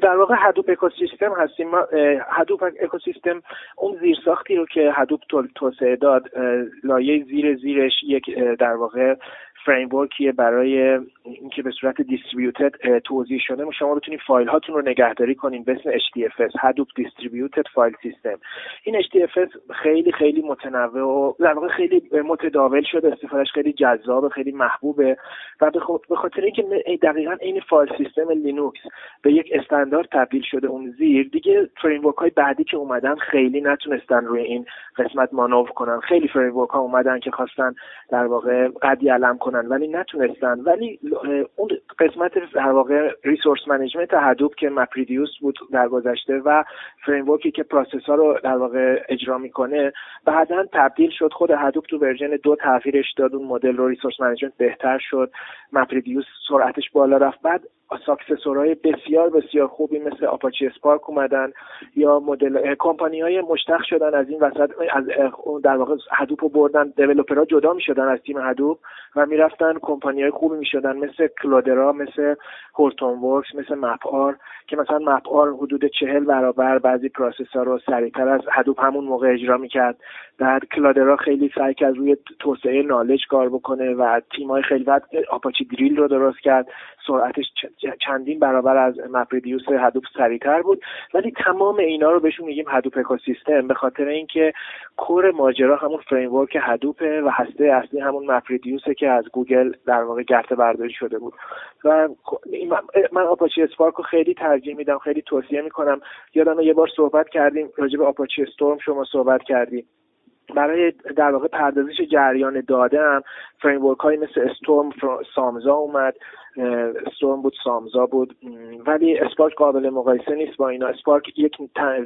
در واقع Hadoop ecosystem هستیم. ما Hadoop ecosystem اون زیرساختی رو که Hadoop توسعه داد لایه زیر زیرش یک در واقع framework برای اینکه به صورت distributed توضیح شده. شما بتونید فایل هاتون رو نگهداری کنین به اسم HDFS Hadoop Distributed File System. این HDFS خیلی خیلی متنوع و در واقع خیلی متداول شده استفادهش خیلی جذاب خیلی محبوبه. و به خاطر اینکه دقیقا این file system لینوکس به یک استاندارد تبدیل شده اون زیر دیگه framework های بعدی که اومدن خیلی نتونستن روی این قسمت مانور کنن. خیلی framework ها اومدن که خواستن در واقع قدی علم کنن ولی نتونستن. ولی اون قسمت در واقع resource management Hadoop که MapReduce بود در گذشته و framework که process ها رو در واقع اجرا می‌کنه بعدا تبدیل شد خود Hadoop تو version دو تغییرش داد اون مدل رو resource management بهتر شد MapReduce سرعتش بالا رفت. بعد successor های بسیار بسیار خوبی مثل Apache Spark اومدن یا مدل کمپانی های مشتق شدن از این وسط از در واقع Hadoop رو بردن developer ها جدا می شدن از تیم Hadoop و می‌رفتن کمپانی های خوبی می شدن مثل Cloudera مثل Hortonworks مثل MapR که مثلا MapR حدود چهل برابر بعضی process ها رو سریعتر از Hadoop همون موقع اجرا می‌کرد. بعد Cloudera خیلی سعی کرد روی توسعه knowledge کار بکنه و تیم های خیلی بعد Apache Drill رو درست کرد. سرعتش چندین برابر از MapReduce Hadoop سریعتر بود. ولی تمام اینا رو بهشون میگیم Hadoop ecosystem به خاطر اینکه core ماجرا همون framework Hadoop ه و هسته اصلی همون MapReduce ه که از گوگل در واقع گرته برداری شده بود. و من Apache Spark رو خیلی ترجیح میدم خیلی توصیه می‌کنم. یادم یه بار صحبت کردیم راجع به Apache Storm شما صحبت کردیم. برای در واقع پردازش جریان داده هم framework های مثل Storm Samza اومد. Storm بود Samza بود. ولی Spark قابل مقایسه نیست با اینا. Spark یک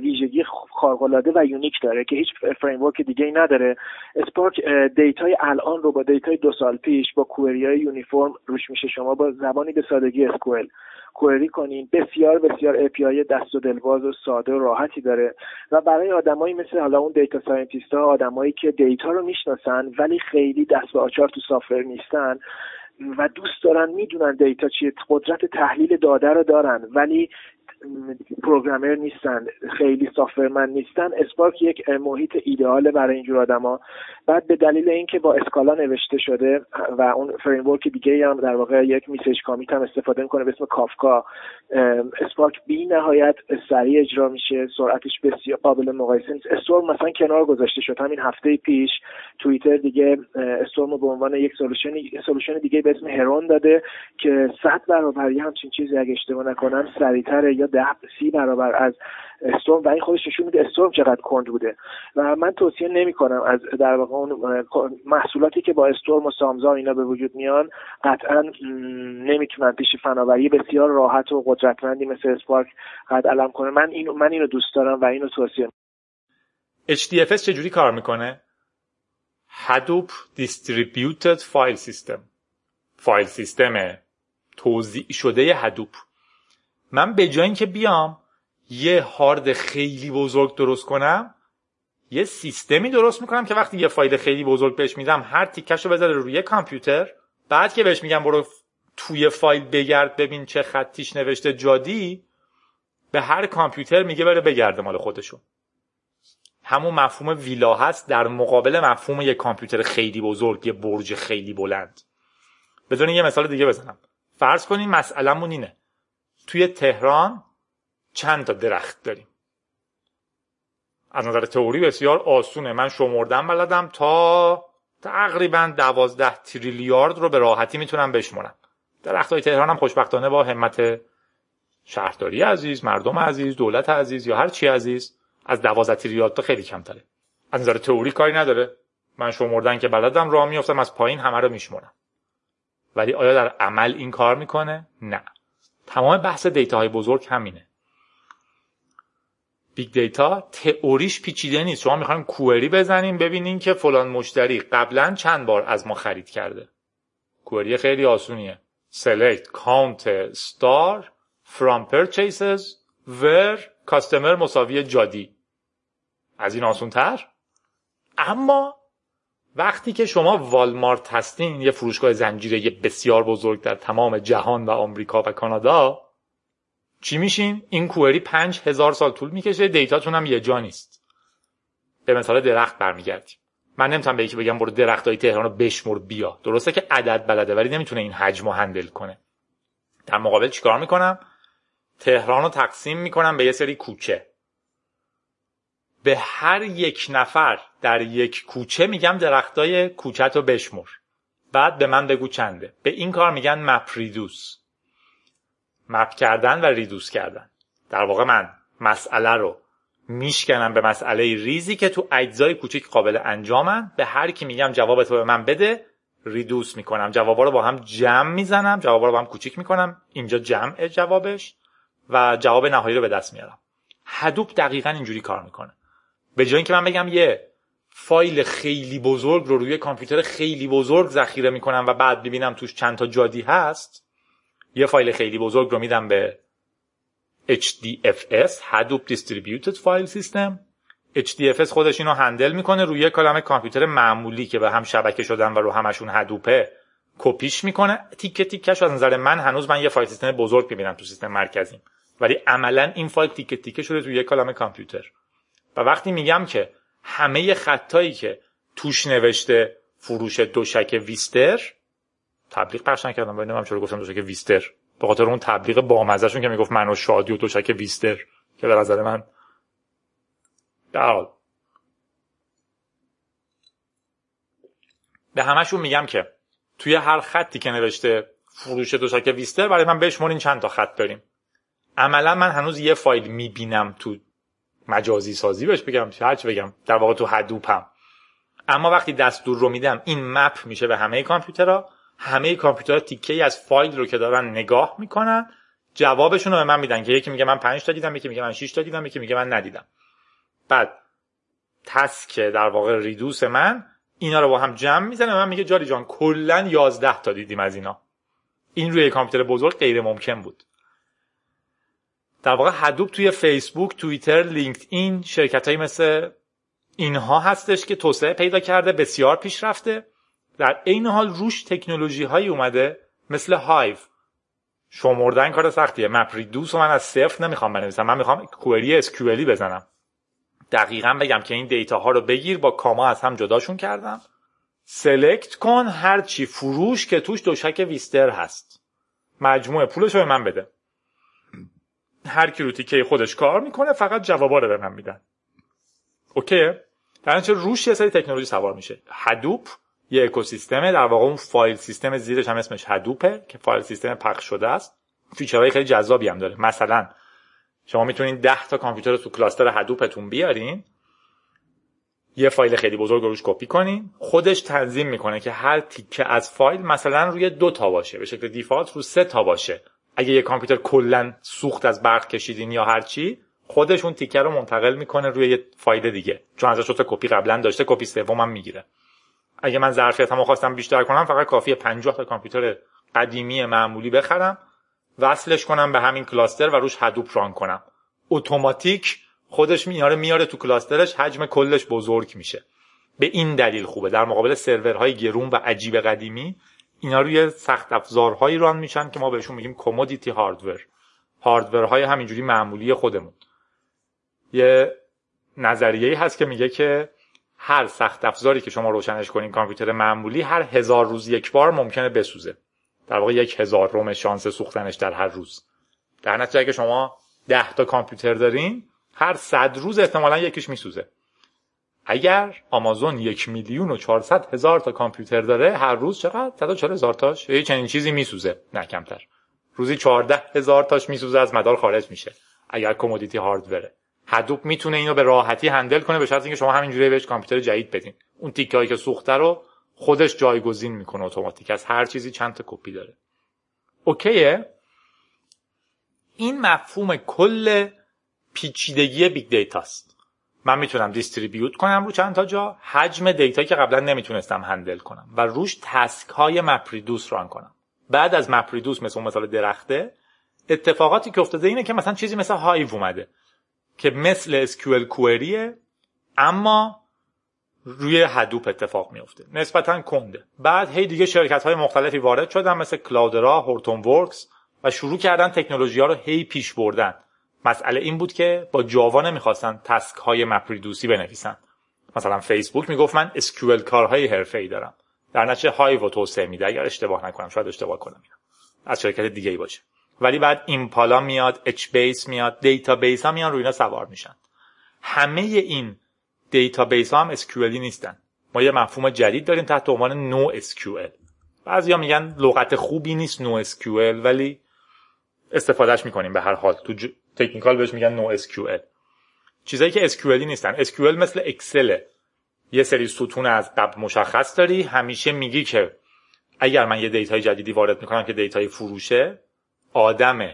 ویژگی خارق‌العاده و unique داره که هیچ framework دیگه نداره. Spark دیتای الان رو با دیتای دو سال پیش با query های uniform روش میشه. شما با زبانی به سادگی SQL query کنین. بسیار بسیار API دست و دلواز و ساده و راحتی داره. و برای آدمایی مثل حالا اون data scientist ها آدمایی که دیتا رو می‌شناسن ولی خیلی دست به آچار تو software نیستن و دوست دارن می‌دونن دیتا چیه قدرت تحلیل داده رو دارن ولی programmer نیستن خیلی software man نیستن. Spark یک محیط ایدئاله برای اینجور آدما بعد به دلیل اینکه با Scala نوشته شده و اون framework دیگه هم در واقع یک message commit هم استفاده می‌کنه به اسم Kafka Spark بی نهایت سریع اجرا میشه سرعتش بسیار قابل مقایسه نیست. Storm مثلا کنار گذاشته شد همین هفته پیش توییتر دیگه Storm به عنوان یک solution solution دیگه به اسم Heron داده که 100 برابر یه همچین چیزی اگه اشتباه نکنم سریعتره یا ده سی برابر از استورم و این خودش نشون میده استورم چقدر کند بوده. و من توصیه نمی کنم از در واقع اون محصولاتی که با استورم و سامزا اینا به وجود میان قطعا نمی‌تونن پیش فناوری بسیار راحت و قدرتمندی مثل اسپارک قد علم کنه. من اینو من اینو دوست دارم و اینو توصیه HDFS چجوری کار می‌کنه؟ Hadoop Distributed File System فایل سیستم توضیح شده هدوپ. من به جای اینکه بیام یه هارد خیلی بزرگ درست کنم یه سیستمی درست می‌کنم که وقتی یه فایل خیلی بزرگ بهش میدم هر تیکش رو بذاره روی کامپیوتر. بعد که بهش میگم برو توی فایل بگرد ببین چه خطیش نوشته جادی به هر کامپیوتر میگه بره بگرده مال خودشون همون مفهوم ویلا هست در مقابل مفهوم یه کامپیوتر خیلی بزرگ یه برج خیلی بلند. بدون یه مثال دیگه بزنم. فرض کنین مسئلهمون اینه. توی تهران چند تا درخت داریم؟ از نظر تئوری بسیار آسونه. من شمردن بلدم تا تقریبا دوازده تریلیارد رو به راحتی می‌تونم بشمرم درخت های تهران هم خوشبختانه با همت شهرداری عزیز مردم عزیز دولت عزیز یا هر چی عزیز از دوازده تریلیارد تا خیلی کمتره. از نظر تئوری کاری نداره. من شمردن که بلدم راه میافتم از پایین همه رو میشمرم ولی آیا در عمل این کار می‌کنه؟ نه. تمام بحث دیتاهای بزرگ همینه. big data تئوریش پیچیده نیست. شما می‌خواین query بزنیم ببینین که فلان مشتری قبلا چند بار از ما خرید کرده. query خیلی آسونیه. Select count star from purchases where customer مساوی جادی. از این آسون تر اما وقتی که شما والمارت هستین یه فروشگاه زنجیره بسیار بزرگ در تمام جهان و آمریکا و کانادا چی میشین؟ این کوئری پنج هزار سال طول می‌کشه دیتاتون هم یه جا نیست. به مثال درخت برمیگردیم. من نمی‌تونم به یکی بگم برو درخت های تهران رو بشمر بیا. درسته که عدد بلده ولی نمی‌تونه این حجم رو هندل کنه. در مقابل چیکار می‌کنم؟ تهران رو تقسیم می‌کنم به یه سری کوچه. به هر یک نفر در یک کوچه میگم درختای کوچت رو بشمر. بعد به من بگو چنده. به این کار میگن مپ ریدوس. مپ کردن و ریدوس کردن. در واقع من مسئله رو میشکنم به مسئله ریزی که تو اجزای کوچیک قابل انجامن. به هر کی میگم جواب تو به من بده ریدوس می‌کنم. جوابا رو با هم جمع می‌زنم جوابا رو با هم کوچیک می‌کنم. اینجا جمع جوابش و جواب نهایی رو به دست میارم. هدوپ دقیقا اینجوری کار می‌کنه. به جای اینکه من بگم یه فایل خیلی بزرگ رو روی کامپیوتر خیلی بزرگ ذخیره می‌کنم و بعد ببینم توش چند تا جادی هست یه فایل خیلی بزرگ رو میدم به HDFS Hadoop Distributed File System. HDFS خودش اینو هندل می‌کنه روی کلمه کامپیوتر معمولی که به هم شبکه شدن و رو همشون هدوپه کپیش می‌کنه. تیکه تیکش از نظر من هنوز من یه فایل سیستم بزرگ می‌بینم تو سیستم مرکزیم. ولی عملا این فایل تیکه تیکه شده توی یه کلمه کامپیوتر. و وقتی میگم که همه خطایی که توش نوشته فروش دوشک ویستر تبلیغ پخش نکردم ولی نمی‌دونم چرا گفتم دوشک ویستر. به خاطر اون تبلیغ بامزهشون که می‌گفت من و شادی و دوشک ویستر که به نظر من در به همشون میگم که توی هر خطی که نوشته فروش دوشک ویستر برای من بشمرین چند تا خط داریم. عملا من هنوز یه فایل می‌بینم تو مجازی سازی بهش بگم هرچی بگم در واقع تو هدوپم اما وقتی دستور رو میدم این مپ میشه به همه کامپیوترها. همه کامپیوترها تیکه ای از فایل رو که دارن نگاه می‌کنن جوابشون رو به من میدن که یکی میگه من 5 تا دیدم یکی میگه من 6 تا دیدم یکی میگه من ندیدم. بعد task در واقع reduce من اینا رو با هم جمع می‌زنه من میگه جادی جان کلا 11 تا دیدیم از اینا. این روی کامپیوتر بزرگ غیر ممکن بود. در واقع Hadoop توی فیسبوک توییتر لینکدین شرکت هایی مثل اینها هستش که توسعه پیدا کرده بسیار پیشرفته. در عین حال روش تکنولوژی هایی اومده مثل هایو. شمردن کار سختیه. MapReduce و من از صفر نمی‌خوام بنویسم. من می‌خوام query SQL ی بزنم. دقیقا بگم که این دیتا ها رو بگیر با کاما از هم جداشون کردم. select کن هر چی. فروش که توش دوشک ویستر هست. مجموعه پولش رو به من بده. هر کی رو تیکه خودش کار می‌کنه فقط جوابا رو به من میدن. اوکیه در روش یه سری تکنولوژی سوار میشه. Hadoop یه اکوسیستمه در واقع اون file system زیرش هم اسمش Hadoop ه که file system پخش شده است. feature های خیلی جذابی هم داره. مثلا شما می‌تونید 10 تا کامپیوتر تو cluster Hadoop تون بیارین. یه فایل خیلی بزرگ روش کپی کنین. خودش تنظیم می‌کنه که هر تیکه از فایل مثلا روی دو تا باشه. به شکل default رو سه تا باشه. اگه یه کامپیوتر کلا سوخت از برق کشیدین یا هر چی خودش اون تیکه رو منتقل می‌کنه روی یه فایل دیگه. چون ازش تا کپی قبلا داشته کپی سومم می‌گیره. اگه من ظرفیتمو خواستم بیشتر کنم فقط کافیه 50 تا کامپیوتر قدیمی معمولی بخرم وصلش کنم به همین کلاستر و روش هدوپ ران کنم. اتوماتیک خودش میاره میاره تو کلاسترش حجم کلش بزرگ میشه. به این دلیل خوبه. در مقابل سرورهای گرون و عجیب قدیمی اینا روی سخت افزارهایی ران میشن که ما بهشون میگیم کمودیتی هاردور هاردورهای همینجوری معمولی خودمون. یه نظریه هست که میگه که هر سخت افزاری که شما روشنش کنین کامپیوتر معمولی هر هزار روز یک بار ممکنه بسوزه. در واقع یک هزار روم شانس سوختنش در هر روز. در نتیجه اگه شما ده تا کامپیوتر دارین هر صد روز احتمالا یکیش میسوزه. اگر آمازون یک میلیون و چهارصد هزار تا کامپیوتر داره هر روز چقدر؟ صد چهار هزار تاش؟ یه چنین چیزی میسوزه. نه کمتر. روزی چهارده هزار تاش میسوزه از مدار خارج میشه. اگر کمودیتی هاردوره هدوپ می‌تونه اینو به راحتی هندل کنه به شرط اینکه شما همینجوری بهش کامپیوتر جدید بدین. اون تیکه که سوخته رو خودش جایگزین می‌کنه اتوماتیک. از هر چیزی چند تا کپی داره. OK ه. این مفهوم کل پیچیدگی big data ست من می‌تونم distribute کنم رو چند تا جا. حجم data که قبلا نمی‌تونستم handle کنم و روش task های MapReduce ران کنم. بعد از MapReduce مثل اون مثال درخته اتفاقاتی که افتاده اینه که مثلا چیزی مثل هایو اومده که مثل SQL query ه اما روی Hadoop اتفاق میفته نسبتا کنده. بعد هی دیگه شرکت های مختلفی وارد شدن مثل Cloudera Hortonworks و شروع کردن تکنولوژی ها رو هی پیش بردن. مسئله این بود که با Java نمی‌خواستن task های MapReduce ی بنویسن. مثلا فیسبوک می‌گفت من SQL کارهای حرفه ای دارم. در نتیجه هایو توسعه میده. اگر اشتباه نکنم شاید اشتباه کنم. از شرکت دیگه ای باشه. ولی بعد Impala میاد HBase میاد database ها میان روی اینا سوار میشن. همه این database ها هم SQL ی نیستن. ما یه مفهوم جدید داریم تحت عنوان NoSQL بعضیا میگن لغت خوبی نیست NoSQL ولی استفادهش می‌کنیم به هر حال. تو. technical بهش میگن NoSQL چیزایی که SQL ی نیستن. SQL مثل Excel یه سری ستون از قبل مشخص داری. همیشه میگی که اگر من یه data ی جدیدی وارد می‌کنم که data ی فروشه آدم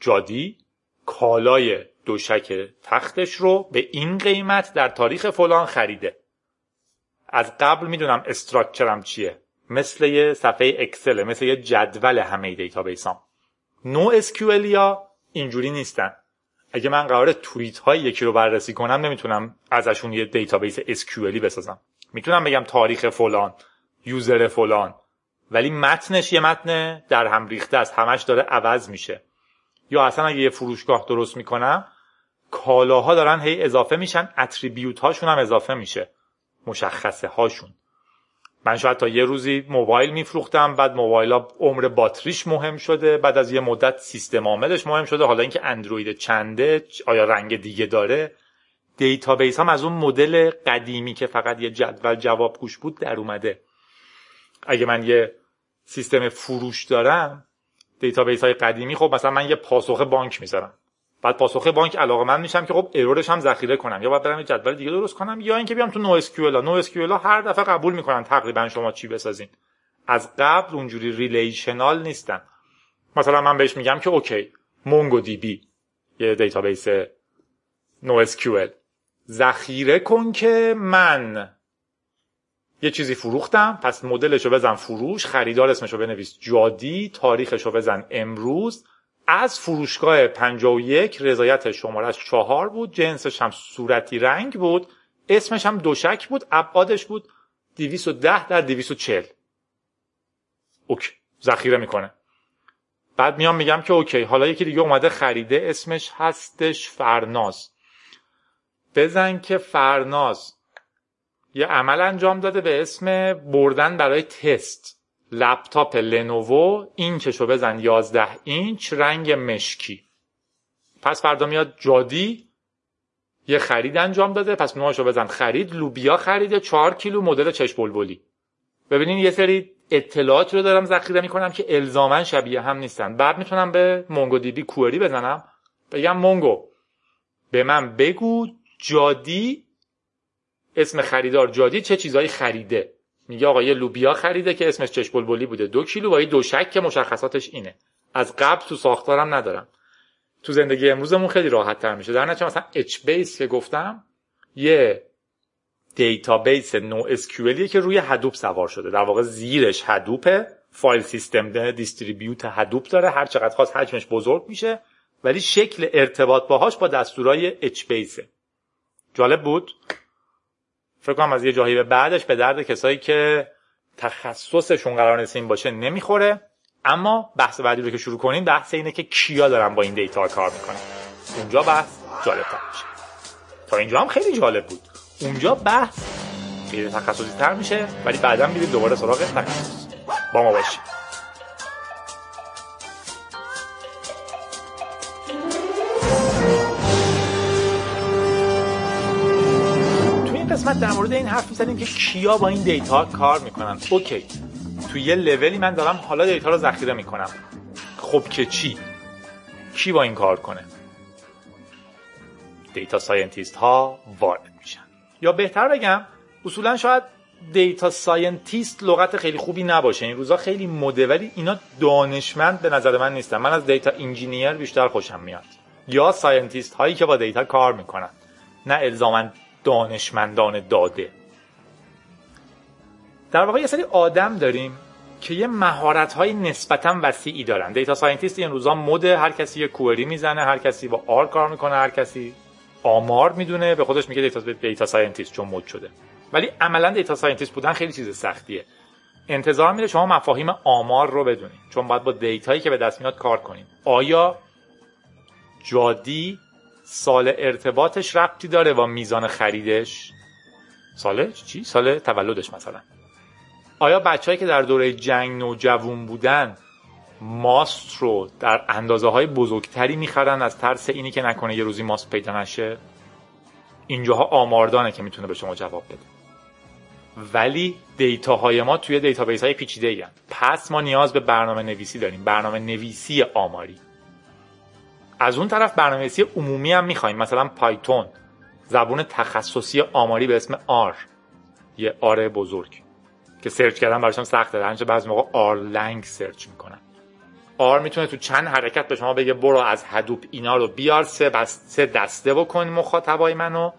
جادی کالای دوشک تختش رو به این قیمت در تاریخ فلان خریده. از قبل می‌دونم structure م چیه. مثل یه صفحه Excel مثل یه جدول همه database هم NoSQL ها اینجوری نیستن. اگه من قرار توییت های یکی رو بررسی کنم نمی‌تونم ازشون یه database SQL ی بسازم. می‌تونم بگم تاریخ فلان user فلان ولی متنش یه متن در هم ریخته است. همش داره عوض میشه. یا اصلا اگه یه فروشگاه درست می‌کنم کالاها دارن هی اضافه میشن attribute هاشون هم اضافه میشه. مشخصه هاشون. من شاید تا یه روزی موبایل میفروختم بعد موبایل ها عمر باتریش مهم شده بعد از یه مدت سیستم عاملش مهم شده. حالا اینکه اندروید چنده آیا رنگ دیگه داره؟ database هم از اون مدل قدیمی که فقط یه جدول جوابگوش بود در اومده. اگه من یه سیستم فروش دارم database های قدیمی خب مثلا من یه پاسخ بانک می‌ذارم. بعد پاسخ بانک علاقمند میشم که خب error ش هم ذخیره کنم. یا باید برم یه جدول دیگه درست کنم یا اینکه بیام تو NoSQL NoSQL هر دفعه قبول می‌کنن تقریبا شما چی بسازین. از قبل اونجوری relational نیستن. مثلا من بهش میگم که OK MongoDB یه database NoSQL ذخیره کن که من یه چیزی فروختم پس مدلشو بزن فروش خریدار اسمشو بنویس جادی تاریخشو بزن امروز. از فروشگاه 51 رضایت شمارش چهار بود جنسش هم صورتی رنگ بود اسمش هم دوشک بود ابعادش بود 210 در 240 OK ذخیره می‌کنه. بعد میام میگم که OK حالا یکی دیگه اومده خریده اسمش هستش فرناز. بزن که فرناز یه عمل انجام داده به اسم بردن برای تست. لپتاپ لنوو اینچشو بزن 11 اینچ رنگ مشکی. پس فردا میاد جادی یه خرید انجام داده. پس نوعشو بزن خرید. لوبیا خریده 4 کیلو مدل چش بلبلی. ببینین یه سری اطلاعات رو دارم ذخیره می‌کنم که الزاما شبیه هم نیستن. بعد می‌تونم به مونگو دی بی کوئری بزنم. بگم Mongo به من بگو جادی اسم خریدار جادی چه چیزایی خریده. میگه آقا یه لوبیا خریده که اسمش چش بلبلی بوده. دو کیلو با یه دوشک که مشخصاتش اینه. از قبل تو ساختارم ندارم. تو زندگی امروزمون خیلی راحت تر میشه. در نتیجه مثلا HBase که گفتم یه database NoSQL یه که روی Hadoop سوار شده. در واقع زیرش Hadoop ه فایل سیستم distribute Hadoop داره. هر چقدر خواست حجمش بزرگ میشه. ولی شکل ارتباط باهاش با دستورای اچ بیسه جالب بود؟ فکر کنم از یه جایی به بعدش به درد کسایی که تخصصشون قرار نیست این باشه نمی‌خوره. اما بحث بعدی رو که شروع کنیم بحث اینه که کیا دارن با این دیتا کار می‌کنن. اونجا بحث جالب تر میشه. تا اینجا هم خیلی جالب بود. اونجا بحث خیلی تخصصی تر میشه ولی بعدا میریم دوباره سراغ تخصص. با ما باشیم قسمت در مورد این حرف می‌زنیم که کیا با این data کار می‌کنن. OK. تو یه لولی من دارم حالا data رو ذخیره می‌کنم. خب که چی؟ کی با این کار کنه؟ data scientist ها وارد میشن. یا بهتر بگم اصولا شاید data scientist لغت خیلی خوبی نباشه. این روزا خیلی مده ولی اینا دانشمند به نظر من نیستن. من از data engineer بیشتر خوشم میاد. یا scientist هایی که با data کار می‌کنن. نه الزاما دانشمندان داده. در واقع یه سری آدم داریم که یه مهارت های نسبتا وسیعی دارن. data scientist این روزا مده هر کسی یه query می‌زنه هر کسی با R کار می‌کنه هر کسی آمار می‌دونه به خودش میگه data data scientist چون مد شده. ولی عملا data scientist بودن خیلی چیز سختیه. انتظار میره شما مفاهیم آمار رو بدونید. چون باید با data یی که به دست میاد کار کنیم آیا جادی سال ارتباطش ربطی داره با میزان خریدش؟ سال چی؟ سال تولدش مثلا. آیا بچههایی که در دوره جنگ نوجوون بودن ماست رو در اندازه های بزرگتری می‌خرن از ترس اینی که نکنه یه روزی ماست پیدا نشه؟ اینجاها آماردانه که می‌تونه به شما جواب بده. ولی data های ما توی database های پیچیده ای پس ما نیاز به برنامه نویسی داریم. برنامه نویسی آماری. از اون طرف برنامه‌نویسی عمومی هم می‌خوایم. مثلا Python. زبون تخصصی آماری به اسم R. یه R بزرگ. که search کردن براشون سخته. هرچند بعضی موقع R lang search می‌کنن. R می‌تونه تو چند حرکت به شما بگه برو از Hadoop اینا رو بیار سه بس سه دسته بکن مخاطبای منو.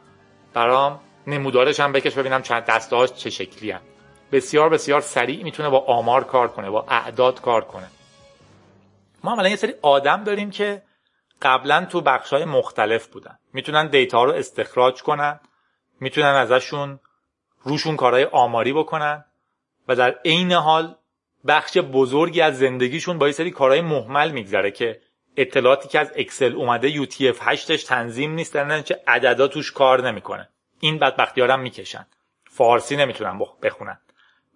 برام نمودارش هم بکش ببینم چند دسته هاش چه شکلی هم. بسیار بسیار سریع می‌تونه با آمار کار کنه با اعداد کار کنه. ما عملا یه سری آدم داریم که قبلا تو بخش های مختلف بودن. می‌تونن دیتا رو استخراج کنن می‌تونن ازشون روشون کارهای آماری بکنن و در عین حال بخش بزرگی از زندگیشون با یه سری کارهای محمل میگذره که اطلاعاتی که از اکسل اومده UTF-8ش تنظیم نیست در چه عددا توش کار نمی‌کنه. این بدبختی هم می‌کشن. فارسی نمی‌تونن بخونن.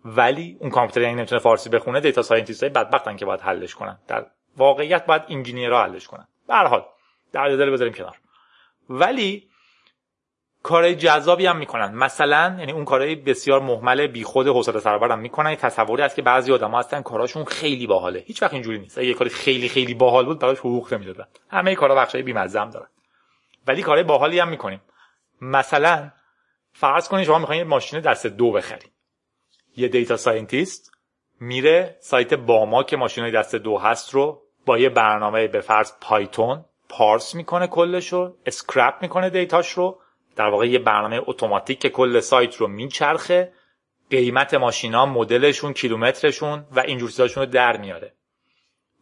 ولی اون کامپیوتر یعنی نمی‌تونه فارسی بخونه data scientist های بدبختن که باید حلش کنن. در واقعیت باید engineer ها حلش کنن. به هر حال درد دل بذاریم کنار. ولی کارهای جذابی هم می‌کنن. مثلا یعنی اون کارهای بسیار مهمل بیخود حوصله سربر هم می‌کنن. تصوری هست که بعضی آدم هستن کاراشون خیلی باحاله. هیچ وقت اینجوری نیست. اگه کاری خیلی خیلی باحال بود براش حقوق نمی‌دادن. همه کارا بخشای بیمزه هم دارن. ولی کارهای باحالی هم می‌کنیم. مثلا فرض کنید شما می‌خواین ماشین دست دو بخرید. یه data scientist میره سایت باما که ماشین دست دو هست رو با یه برنامه به فرض Python parse می‌کنه کلش رو scrape می‌کنه data ش رو. در واقع یه برنامه اتوماتیک که کل سایت رو میچرخه. قیمت ماشینا مدلشون کیلومترشون و اینجور چیزاشون رو در میاره.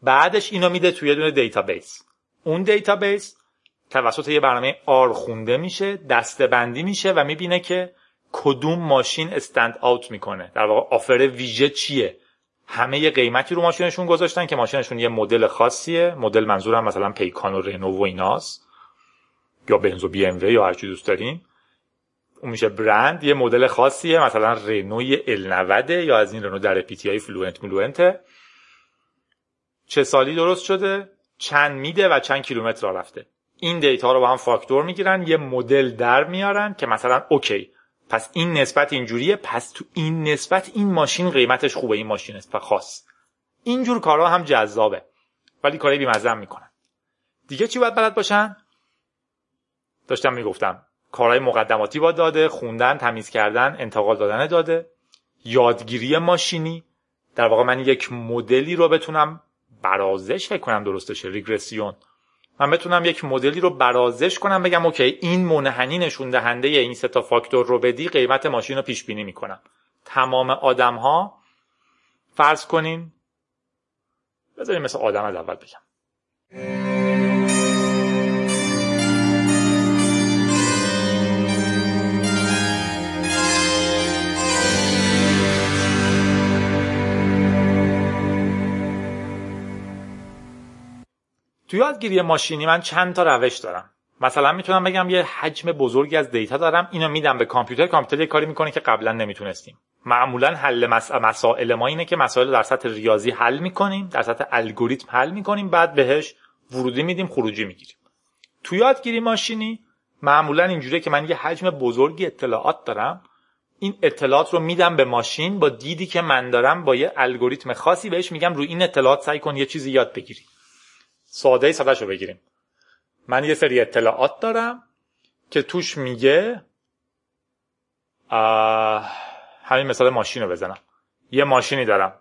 بعدش اینو میده توی یه دونه database. اون database توسط یه برنامه R خونده میشه دسته بندی میشه و می‌بینه که کدوم ماشین stand out می‌کنه. در واقع offer ویژه چیه؟ همه یه قیمتی رو ماشینشون گذاشتن که ماشینشون یه مدل خاصیه. مدل منظورم مثلا پیکان و رنو و ایناست. یا بنز و بی ام یا هر چی دوست دارین. اون میشه برند. یه مدل خاصیه. مثلا رنوی ال 90 یا از این رنو در پی های فلوئنت ملوئنت. چه سالی درست شده؟ چند میده و چند کیلومتر رفته. این دیتا رو با هم فاکتور می‌گیرن. یه مدل در میارن که مثلا اوکی پس این نسبت اینجوریه پس تو این نسبت این ماشین قیمتش خوبه این ماشین و خاص. اینجور کارها هم جذابه ولی کاری بیمزه می‌کنن. دیگه چی باید بلد باشن؟ داشتم می‌گفتم کارهای مقدماتی با داده خوندن تمیز کردن انتقال دادن داده. یادگیری ماشینی در واقع من یک مدلی رو بتونم برازش فکر کنم درستشه ریگرسیون. من بتونم یک مدلی رو برازش کنم بگم اوکی این منحنی نشون دهنده این سه تا فاکتور رو بدی قیمت ماشین رو پیش بینی می‌کنم. تمام آدم ها فرض کنین بذاریم مثل آدم از اول بگم. تو یادگیری ماشینی من چند تا روش دارم. مثلا می‌تونم بگم یه حجم بزرگی از دیتا دارم. اینو میدم به کامپیوتر. کامپیوتر یه کاری می‌کنه که قبلا نمی‌تونستیم. معمولا حل مسائل ما اینه که مسائل در سطح ریاضی حل می‌کنیم در سطح الگوریتم حل می‌کنیم بعد بهش ورودی میدیم خروجی می‌گیریم. تو یادگیری ماشینی معمولا اینجوریه که من یه حجم بزرگی اطلاعات دارم. این اطلاعات رو میدم به ماشین با دیدی که من دارم با یه الگوریتم خاصی بهش میگم. روی این اطلاعات سعی کن یه چیزی یاد بگیری. ساده ساده رو بگیریم. من یه سری اطلاعات دارم که توش میگه همین مثال ماشین رو بزنم. یه ماشینی دارم.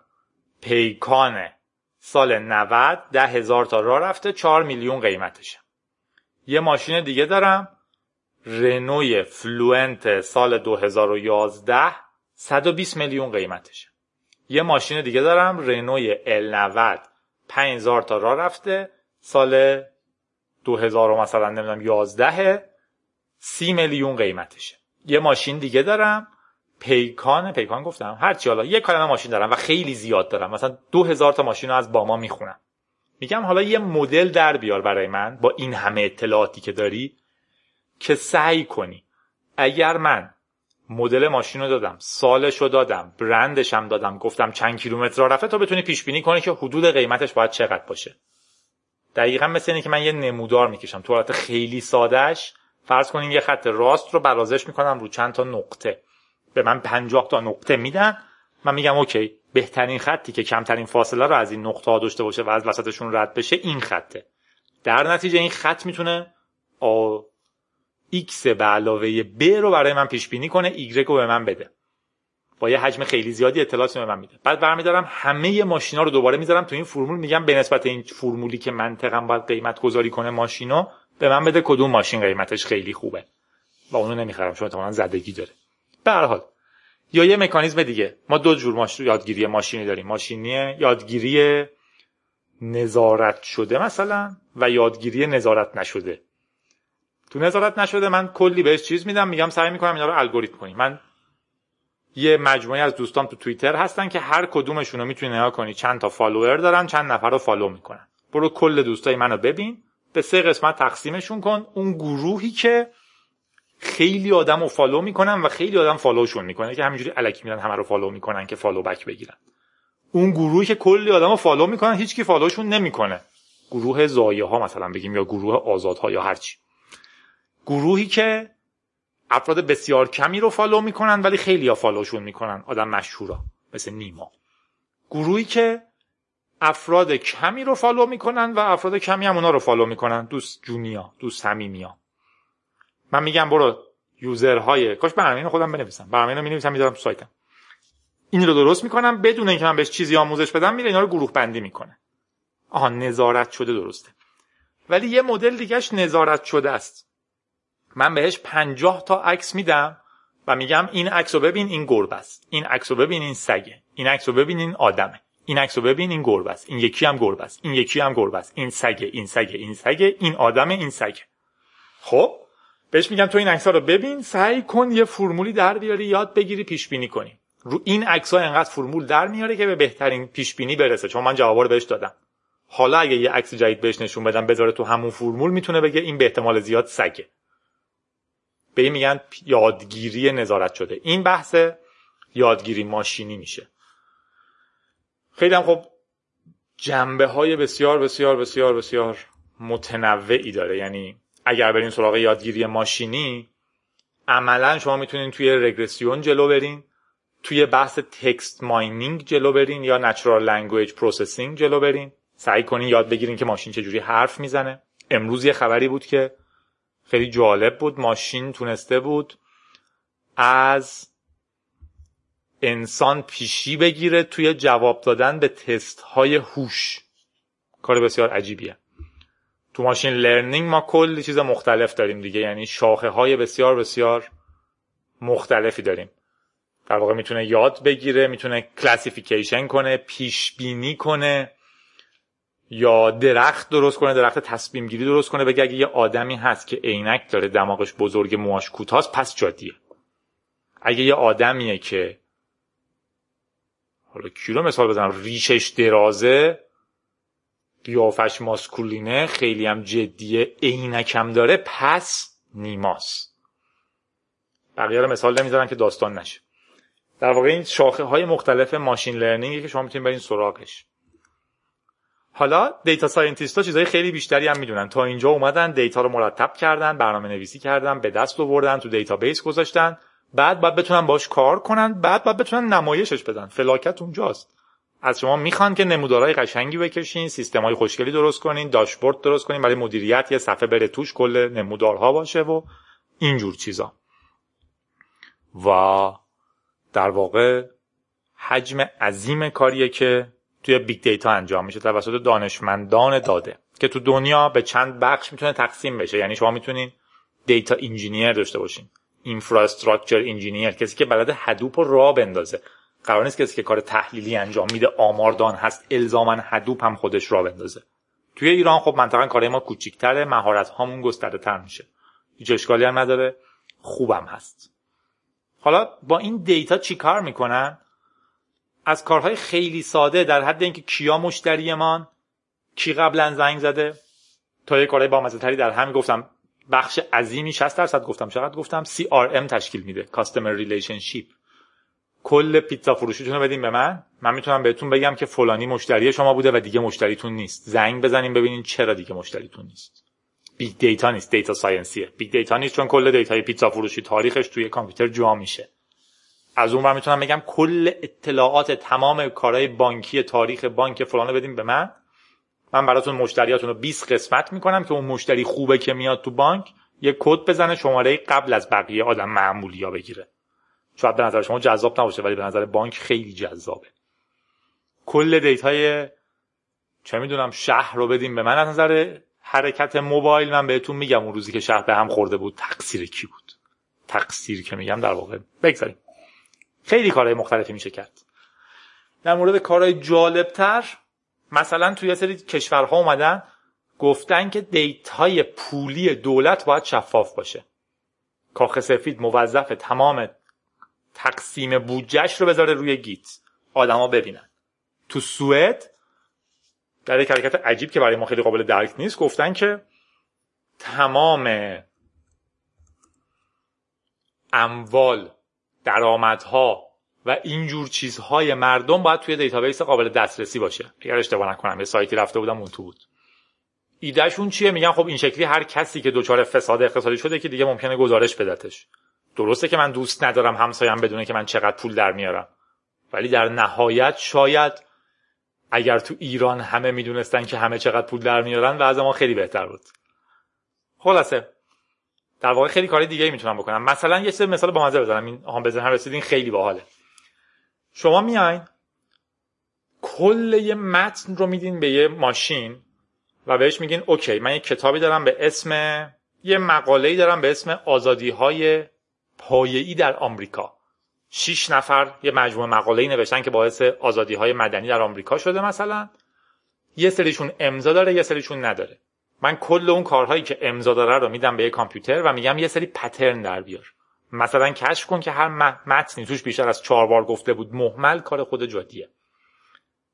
پیکان سال 90 ده هزار تا راه رفته 4 میلیون قیمتشه. یه ماشین دیگه دارم. رنوی فلوئنت سال 2011 120 میلیون قیمتشه. یه ماشین دیگه دارم. رنوی L90 5000 تا راه رفته سال 2000 مثلا نمی‌دونم 11 30 میلیون قیمتشه. یه ماشین دیگه دارم. پیکان پیکان گفتم. هرچی حالا یه کلمه ماشین دارم و خیلی زیاد دارم. مثلا 2000 تا ماشین رو از باما می‌خونم. میگم حالا یه مدل در بیار برای من با این همه اطلاعاتی که داری که سعی کنی. اگر من مدل ماشین رو دادم سالش رو دادم برندش هم دادم گفتم چند کیلومتر رفته تا بتونی پیش بینی کنی که حدود قیمتش باید چقدر باشه. دقیقا مثل اینه که من یه نمودار می‌کشم. تو حالت خیلی سادهش فرض کنین یه خط راست رو برازش می‌کنم رو چند تا نقطه. به من 50 تا نقطه میدن. من میگم اوکی بهترین خطی که کمترین فاصله رو از این نقطه ها داشته باشه و از وسطشون رد بشه این خطه. در نتیجه این خط می‌تونه آ x به علاوه b رو برای من پیش بینی کنه y رو به من بده. با یه حجم خیلی زیادی اطلاعات به من میده. بعد برمیدارم همه ماشینا رو دوباره می‌ذارم تو این فرمول. میگم به نسبت این فرمولی که منطقا باید قیمت گذاری کنه ماشینو به من بده کدوم ماشین قیمتش خیلی خوبه. و اونو نمی‌خرم چون احتمالاً زدگی داره. به هر حال یا یه مکانیزم دیگه. ما دو جور ماش... یادگیری ماشینی داریم. ماشینی یادگیری نظارت شده مثلا و یادگیری نظارت نشده. تو نظارت نشده من کلی بهش چیز میدم میگم سعی می‌کنم اینا رو الگوریتم کنی من یه مجموعه از دوستان تو توییتر هستن که هر کدومشون رو می‌تونی نگاه کنی. چند تا follower دارن چند نفر رو follow می‌کنن. برو کل دوستای منو ببین. به سه قسمت تقسیمشون کن. اون گروهی که خیلی آدم رو follow می‌کنن و خیلی آدم follow شون می‌کنه که همینجوری الکی میرن همه رو follow می‌کنن که follow back بگیرن. اون گروهی که کلی آدم رو follow می‌کنن هیچکی follow شون نمی‌کنه. گروه ضایع ها مثلا بگیم یا گروه آزادها یا هرچی. گروهی که افراد بسیار کمی رو follow می‌کنن ولی خیلی ها follow شون می‌کنن. آدم مشهورا مثل نیما. گروهی که افراد کمی رو follow می‌کنن و افراد کمی هم اونا رو follow می‌کنن. دوست جونیا دوست صمیمیا من میگم برو user های کاش برنامه خودم بنویسم. برنامه اینو می‌نویسم می‌ذارم سایتم. این رو درست می‌کنم بدون اینکه من بهش چیزی آموزش بدم میره اینا رو گروه بندی می‌کنه. آها نظارت شده درسته. ولی یه مدل دیگهش نظارت شده است. من بهش پنجاه تا عکس میدم و میگم این عکس رو ببین این گربه است. این عکس رو ببین این سگه. این عکس رو ببین این آدمه. این عکس رو ببین این گربه است. این یکی هم گربه است. این یکی هم گربه است. این سگه این سگه این سگه این آدمه این سگه. خب بهش میگم تو این عکس رو ببین سعی کن یه فرمولی در بیاری یاد بگیری پیش بینی کنی. رو این عکس ها انقدر فرمول در میاره که به بهترین پیش بینی برسه. چون من جوابا رو بهش دادم. حالا اگه یه عکس جدید بهش نشون بدم بذاره تو همون فرمول می‌تونه بگه این به احتمال زیاد سگه. به این میگن یادگیری نظارت شده. این بحث یادگیری ماشینی میشه. خیلی هم خب جنبه های بسیار بسیار بسیار بسیار متنوعی داره. یعنی اگر برین سراغ یادگیری ماشینی عملا شما می‌تونین توی رگرسیون جلو برین توی بحث text mining جلو برین یا natural language processing جلو برین. سعی کنین یاد بگیرین که ماشین چجوری حرف می‌زنه. امروز یه خبری بود که خیلی جالب بود ماشین تونسته بود از انسان پیشی بگیره توی جواب دادن به تست های هوش. کار بسیار عجیبیه. تو ماشین لرنینگ ما کلی چیز مختلف داریم دیگه یعنی شاخه های بسیار بسیار مختلفی داریم. در واقع می‌تونه یاد بگیره می‌تونه کلاسیفیکیشن کنه پیش بینی کنه. یا درخت درست کنه درخت تصمیم گیری درست کنه بگه اگه یه آدمی هست که عینک داره دماغش بزرگ موهاش کوتاست پس جادیه. اگه یه آدمیه که حالا کی رو مثال بزنم ریشش درازه قیافش ماسکولینه خیلی هم جدیه عینکم داره پس نیماس بقیه رو مثال نمی‌ذارن که داستان نشه. در واقع این شاخه های مختلف ماشین لرنینگی که شما می‌تونید برین سراغش. حالا data scientist ها چیزهای خیلی بیشتری هم می‌دونن. تا اینجا اومدن data رو مرتب کردن برنامه نویسی کردن به دست آوردن تو database گذاشتن. بعد باید بتونن باش کار کنن بعد باید بتونن نمایشش بدن. فلاکت اونجاست. از شما می‌خوان که نمودارهای قشنگی بکشین سیستم های خوشگلی درست کنین داشبورد درست کنین برای مدیریت یه صفحه بره توش کل نمودارها باشه و اینجور چیزا. و در واقع حجم عظیم کاریه که توی big data انجام میشه توسط دانشمندان داده که تو دنیا به چند بخش می‌تونه تقسیم بشه. یعنی شما می‌تونین data engineer داشته باشین infrastructure engineer کسی که بلد Hadoop رو راه بندازه. قرار نیست کسی که کار تحلیلی انجام میده آماردان هست الزاما Hadoop هم خودش راه بندازه. توی ایران خب منطقا کار ما کوچیکتره مهارت هامون گسترده تر میشه. هیچ اشکالی هم نداره خوبم هست. حالا با این دیتا چی کار می‌کنن؟ از کارهای خیلی ساده در حد اینکه کیا مشتریمان کی قبلا زنگ زده. تا یه کارهای با تری در همین گفتم. بخش عظیمی 60 درصد گفتم. چقدر گفتم؟ CRM تشکیل میده. Customer Relationship. کل پیتزا فروشیتون رو بدین به من. من می‌تونم بهتون بگم که فلانی مشتری شما بوده و دیگه مشتریتون نیست. زنگ بزنین ببینین چرا دیگه مشتریتون نیست. big data نیست. data science یه big data نیست چون کل data ی پیتزا فروشی تاریخش توی کامپیوتر جا میشه. از اون می‌تونم بگم کل اطلاعات تمام کارهای بانکی تاریخ بانک فلانه بدیم به من. من براتون مشتریاتون رو 20 قسمت می‌کنم که اون مشتری خوبه که میاد تو بانک یه کد بزنه شماره قبل از بقیه آدم معمولی ها بگیره. شاید به نظر شما جذاب نباشه ولی به نظر بانک خیلی جذابه. کل data ی چه می‌دونم شهر رو بدیم به من. از نظر حرکت موبایل من بهتون میگم اون روزی که شهر به هم خورده بود تقصیر کی بود؟ تقصیر که میگم در واقع بگذاریم. خیلی کارهای مختلفی میشه کرد. در مورد کارهای جالبتر مثلا توی سری کشورها اومدن گفتن که data ی پولی دولت باید شفاف باشه. کاخ سفید موظف تمام تقسیم بودجهش رو بذاره روی Git. آدما ببینن. تو سوئد در یک حرکت عجیب که برای ما خیلی قابل درک نیست گفتن که تمام اموال درآمدها و اینجور چیزهای مردم باید توی database قابل دسترسی باشه. اگر اشتباه نکنم یه سایتی رفته بودم اون تو بود. ایدهشون چیه؟ میگن خب این شکلی هر کسی که دچار فساد اقتصادی شده که دیگه ممکنه گزارش بدتش درسته که من دوست ندارم همسایم بدونه که من چقدر پول در میارم. ولی در نهایت شاید اگر تو ایران همه می‌دونستن که همه چقدر پول در میارن و ما خیلی بهتر بود. خلاصه در واقع خیلی کاری دیگه می‌تونم بکنم. مثلا یه چیز مثال با مزه بزنم. این هم بزنم رسیدین خیلی باحاله. شما میاین کل یه متن رو میدین به یه ماشین و بهش میگین اوکی من یه کتابی دارم به اسم یه مقاله‌ای دارم به اسم آزادی های پایه‌ای در آمریکا. شیش نفر یه مجموعه مقاله‌ای نوشتن که باعث آزادی های مدنی در آمریکا شده مثلا. یه سریشون امضا داره یه سریشون نداره. من کل اون کارهایی که امضا داره رو میدم به یه کامپیوتر و میگم یه سری پترن در بیار. مثلا کشف کن که هر متنی توش بیشتر از چهار بار گفته بود. محمل کار خود جادیه.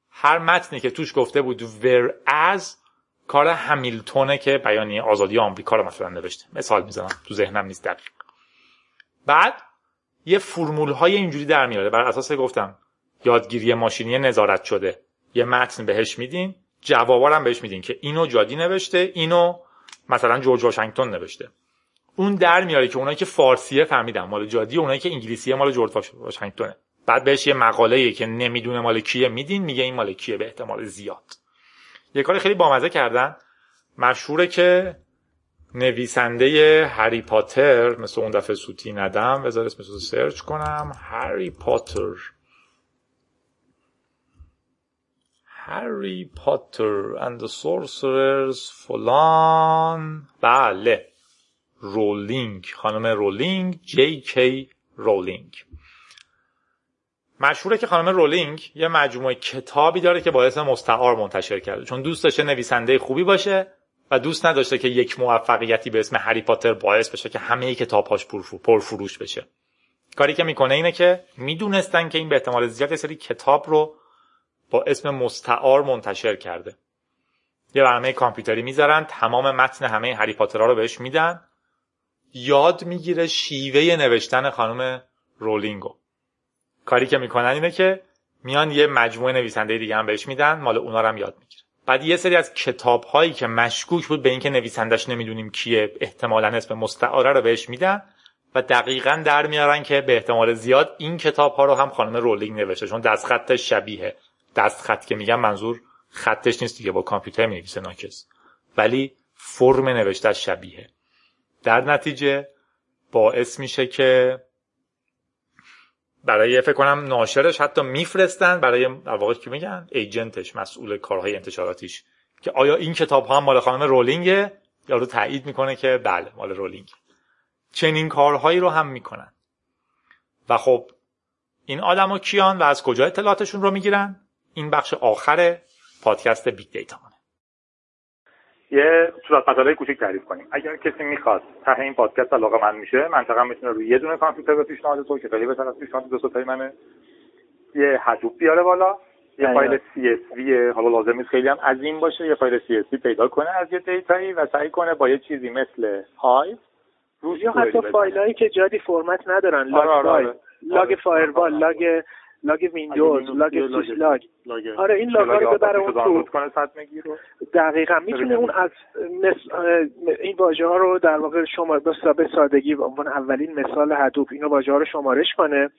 هر متنی که توش گفته بود ور از کار همیلتونه که بیانیه آزادی آمریکا رو مثلا نوشته. مثال می‌زنم. تو ذهنم نیست دقیق. بعد یه فرمول های اینجوری در میاره. بر اساس گفتم یادگیری ماشینی نظارت شده. یه متن بهش میدین. جوابارم بهش میدین که اینو جادی نوشته اینو مثلا جورج واشنگتن نوشته. اون در میاره که اونایی که فارسیه فهمیدن مال جادی اونایی که انگلیسیه مال جورج واشنگتنه. بعد بهش یه مقاله که نمی‌دونه مال کیه میدین میگه این مال کیه؟ به احتمال زیاد. یه کار خیلی بامزه کردن. مشهوره که نویسنده هری پاتر مثل اون دفعه سوتی ندم بذار اسمش رو سرچ کنم هری پاتر. هری پاتر the sorcerers فلان بله رولینگ خانم رولینگ جی کی رولینگ مشهوره که خانم رولینگ یه مجموعه کتابی داره که با اسم مستعار منتشر کرده. چون دوست داشته نویسنده خوبی باشه و دوست نداشته که یک موفقیتی به اسم هری پاتر باعث بشه که همه کتابهاش پرفروش بشه. کاری که می‌کنه اینه که می‌دونستن که این به احتمال زیاد سری کتاب رو با اسم مستعار منتشر کرده. یه برنامه کامپیوتری می‌ذارن تمام متن همه هری پاترها رو بهش میدن. یاد می‌گیره شیوه نوشتن خانم رولینگو. کاری که می‌کنن اینه که میان یه مجموعه نویسنده دیگه هم بهش میدن مال اونا رو هم یاد می‌گیره. بعد یه سری از کتاب هایی که مشکوک بود به اینکه نویسندش نمی‌دونیم کیه احتمالا اسم مستعاره رو بهش میدن و دقیقا در میارن که به احتمال زیاد این کتاب ها رو هم خانم رولینگ نوشته چون دست خطش شبیه دست خط که میگم منظور خطش نیست دیگه با کامپیوتر می‌نویسه ناکس ولی فرم نوشتهش شبیه در نتیجه باعث میشه که برای فکر کنم ناشرش حتی میفرستن برای در واقع که میگن؟ agent ش مسئول کارهای انتشاراتیش. که آیا این کتاب ها هم مال خانم رولینگه یا رو تایید می‌کنه که بله مال رولینگ. چنین کارهایی رو هم می‌کنن. و خب این آدما کیان و از کجا اطلاعاتشون رو می‌گیرن؟ این بخش آخر پادکست big data یه صورت مطالعه کوچیک تعریف کنیم. اگر کسی می‌خواد ته این پادکست علاقه من میشه منطقه می‌تونه روی یه دونه کامپیوتر به پیشنهاد تو که خیلی بهتر از پیشنهاد دو تایی منه. یه حدوب بیاره بالا یه بله. فایل CSV حالا لازم نیست خیلی هم عظیم باشه یه فایل CSV پیدا کنه از یه دیتایی و سعی کنه با یه چیزی مثل های روش یا حتی فایلایی که جادی فرمت ندارن لاگ آره آره آره. لاگ فایروال لاگ لاگ ویندوز لاگ سوش لاگ آره این log رو ببره اون تو. دقیقا می‌تونه اون از این واژه ها رو در واقع شما به سادگی به عنوان اولین مثال Hadoop اینو واژه ها رو شمارش کنه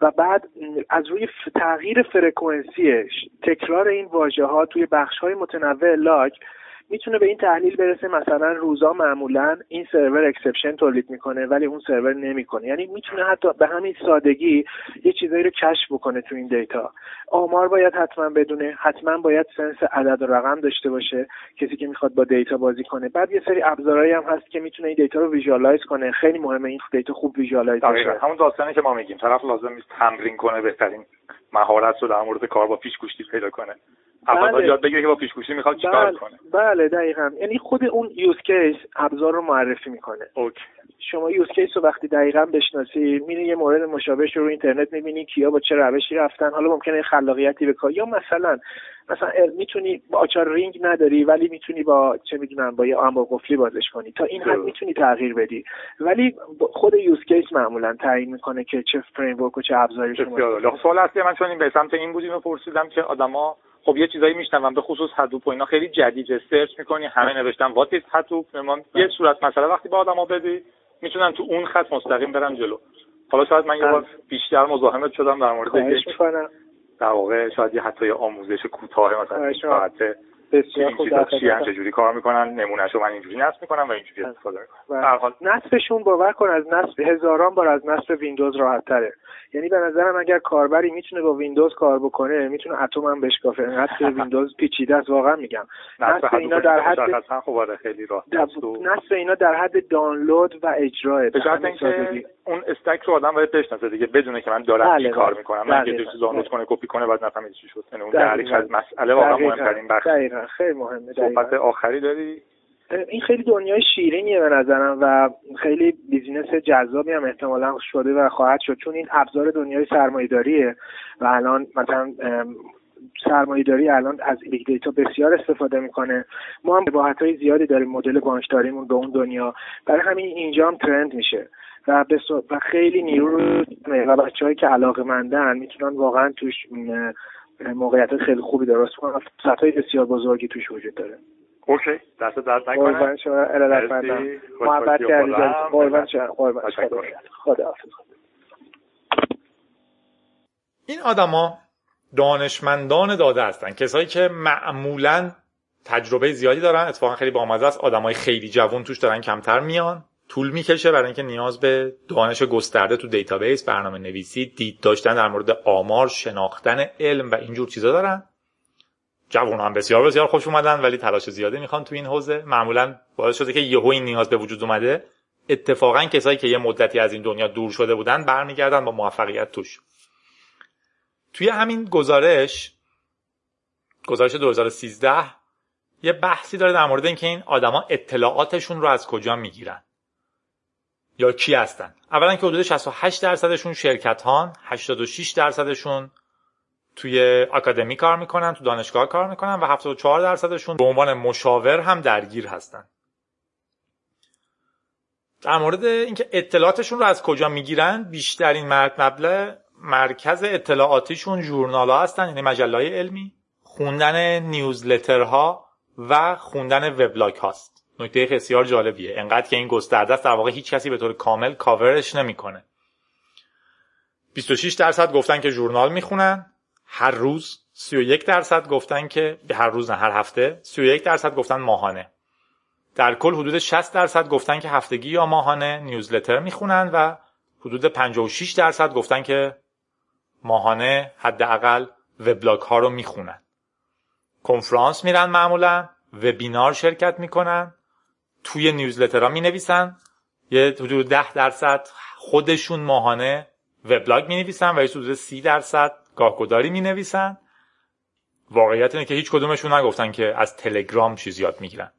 و بعد از روی تغییر فرکانسی تکرار این واژه ها توی بخش های متنوع log می‌تونه به این تحلیل برسه مثلا روزا معمولا این سرور exception تولید می‌کنه ولی اون سرور نمی‌کنه. یعنی می‌تونه حتی به همین سادگی یه چیزایی رو کشف بکنه تو این data. آمار باید حتما بدونه حتما باید sense عدد و رقم داشته باشه کسی که می‌خواد با data بازی کنه. بعد یه سری ابزارهایی هم هست که می‌تونه این data رو visualize کنه. خیلی مهمه این data خوب visualize بشه. همون داستانی که ما میگیم. طرف لازم نیست تمرین کنه بهترین مهارت رو در مورد کار با پیچ پیدا کنه. بله. یاد بگیره که با پیچ‌گوشتی می‌خواد چیکار بله. کنه. بله دقیقا. یعنی خود اون use case ابزار رو معرفی می‌کنه. OK. شما use case رو وقتی دقیقا بشناسی میری یه مورد مشابهش رو, رو اینترنت می‌بینی کیا با چه روشی رفتن حالا ممکنه خلاقیتی به کار یا مثلا مثلا می‌تونی با آچار رینگ نداری ولی می‌تونی با چه می‌دونم با یه انبر قفلی بازش کنی. تا این حد می‌تونی تغییر بدی. ولی خود use case معمولا تعیین می‌کنه که چه framework و چه ابزاری شما سوال اصلی من چون این به سمت این بودیم و پرسیدم که آدما خب یه چیزایی میشنوم به خصوص Hadoop و اینا. خیلی جدید. سرچ می‌کنی همه نوشتن. what is Hadoop یه صورت مثلا وقتی با آدما بدی می‌تونن تو اون خط مستقیم برن جلو. حالا شاید من یه بار بیشتر مزاحمت شدم در مورد در واقع شاید یه حتی آموزش کوتاه مثلا ساعته بسیار خوب در چجوری کار می‌کنن نمونهشو من اینجوری نصب می‌کنم و اینجوری استفاده می‌کنم نصبشون باور کن از نصب هزاران بار از نصب ویندوز راحت تره یعنی به نظرم اگر کاربری می‌تونه با ویندوز کار بکنه می‌تونه اتم هم بشکافه نصب ویندوز پیچیده است واقعا میگم نصب اینا در حد خب آره، خیلی راحت نصب اینا در حد دانلود و اجرا به اینکه اون stack رو آدم باید بشناسه دیگه بدونه که من دارم چی کار. می‌کنم نه که چیز دانلود کنه کپی کنه بعد نفهمید چی شد. یعنی اون در از مسئله واقعا مهمترین بخش. خیلی مهمه صحبت آخری داری؟ این خیلی دنیای شیرینیه به نظرم و خیلی business جذابی هم احتمالا شده و خواهد شد چون این ابزار دنیای سرمایه‌داریه و الان مثلا سرمایه‌داری الان از big data بسیار استفاده می‌کنه. ما هم شباهت های زیادی داریم مدل بانکداریمون به اون دنیا. برای همین اینجا هم trend میشه. و, و خیلی نیرو رو و بچههایی که علاقه مندن می‌تونن واقعا توش موقعیت خیلی خوبی درست کنن. های بسیار بزرگی توش وجود داره. OK. دست درد نکنه. قربان شما ارادت مندم محبت کردید قربان شما قربان خدا این آدما دانشمندان داده هستن. کسایی که معمولا تجربه زیادی دارن. اتفاقا خیلی بامزه است. آدمای خیلی جوان توش دارن کمتر میان. طول می‌کشه برای اینکه نیاز به دانش گسترده تو database برنامه نویسی دید داشتن در مورد آمار شناختن علم و اینجور چیزا دارن. جوان هم بسیار بسیار خوش اومدن ولی تلاش زیاده می‌خوان تو این حوزه. معمولا باعث شده که یهو این نیاز به وجود اومده. اتفاقا کسایی که یه مدتی از این دنیا دور شده بودن برمیگردن با موفقیت توش. توی همین گزارش گزارش 2013 یه بحثی داره در مورد اینکه این آدما اطلاعاتشون رو از کجا می‌گیرن. یا کی هستن؟ اولا که حدود 68 درصدشون شرکت هان 86 درصدشون توی آکادمی کار می‌کنن تو دانشگاه کار می‌کنن و 74 درصدشون به عنوان مشاور هم درگیر هستن. در مورد اینکه اطلاعاتشون رو از کجا می‌گیرن بیشترین مبلغ مرکز اطلاعاتیشون ژورنال ها هستن یعنی مجله علمی خوندن نیوزلترها و خوندن وبلاگ هاست. نکته بسیار جالبیه. انقدر که این گسترده است در واقع هیچ کسی به طور کامل کاورش نمی‌کنه. 26 درصد گفتن که ژورنال می‌خونن. هر روز 31 درصد گفتن که هر روز نه هر هفته 31 درصد گفتن ماهانه. در کل حدود 60 درصد گفتن که هفتگی یا ماهانه نیوزلتر می‌خونن و حدود 56 درصد گفتن که ماهانه حداقل وبلاگ ها رو می‌خونن. کنفرانس میرن معمولا وبینار شرکت می‌کنن. توی نیوزلترها می نویسن یه حدود 10 درصد خودشون ماهانه وبلاگ می نویسن و یه حدود 30 درصد گاهگداری می نویسن واقعیت اینه که هیچ کدومشون نگفتن که از تلگرام چیز یاد می‌گیرن.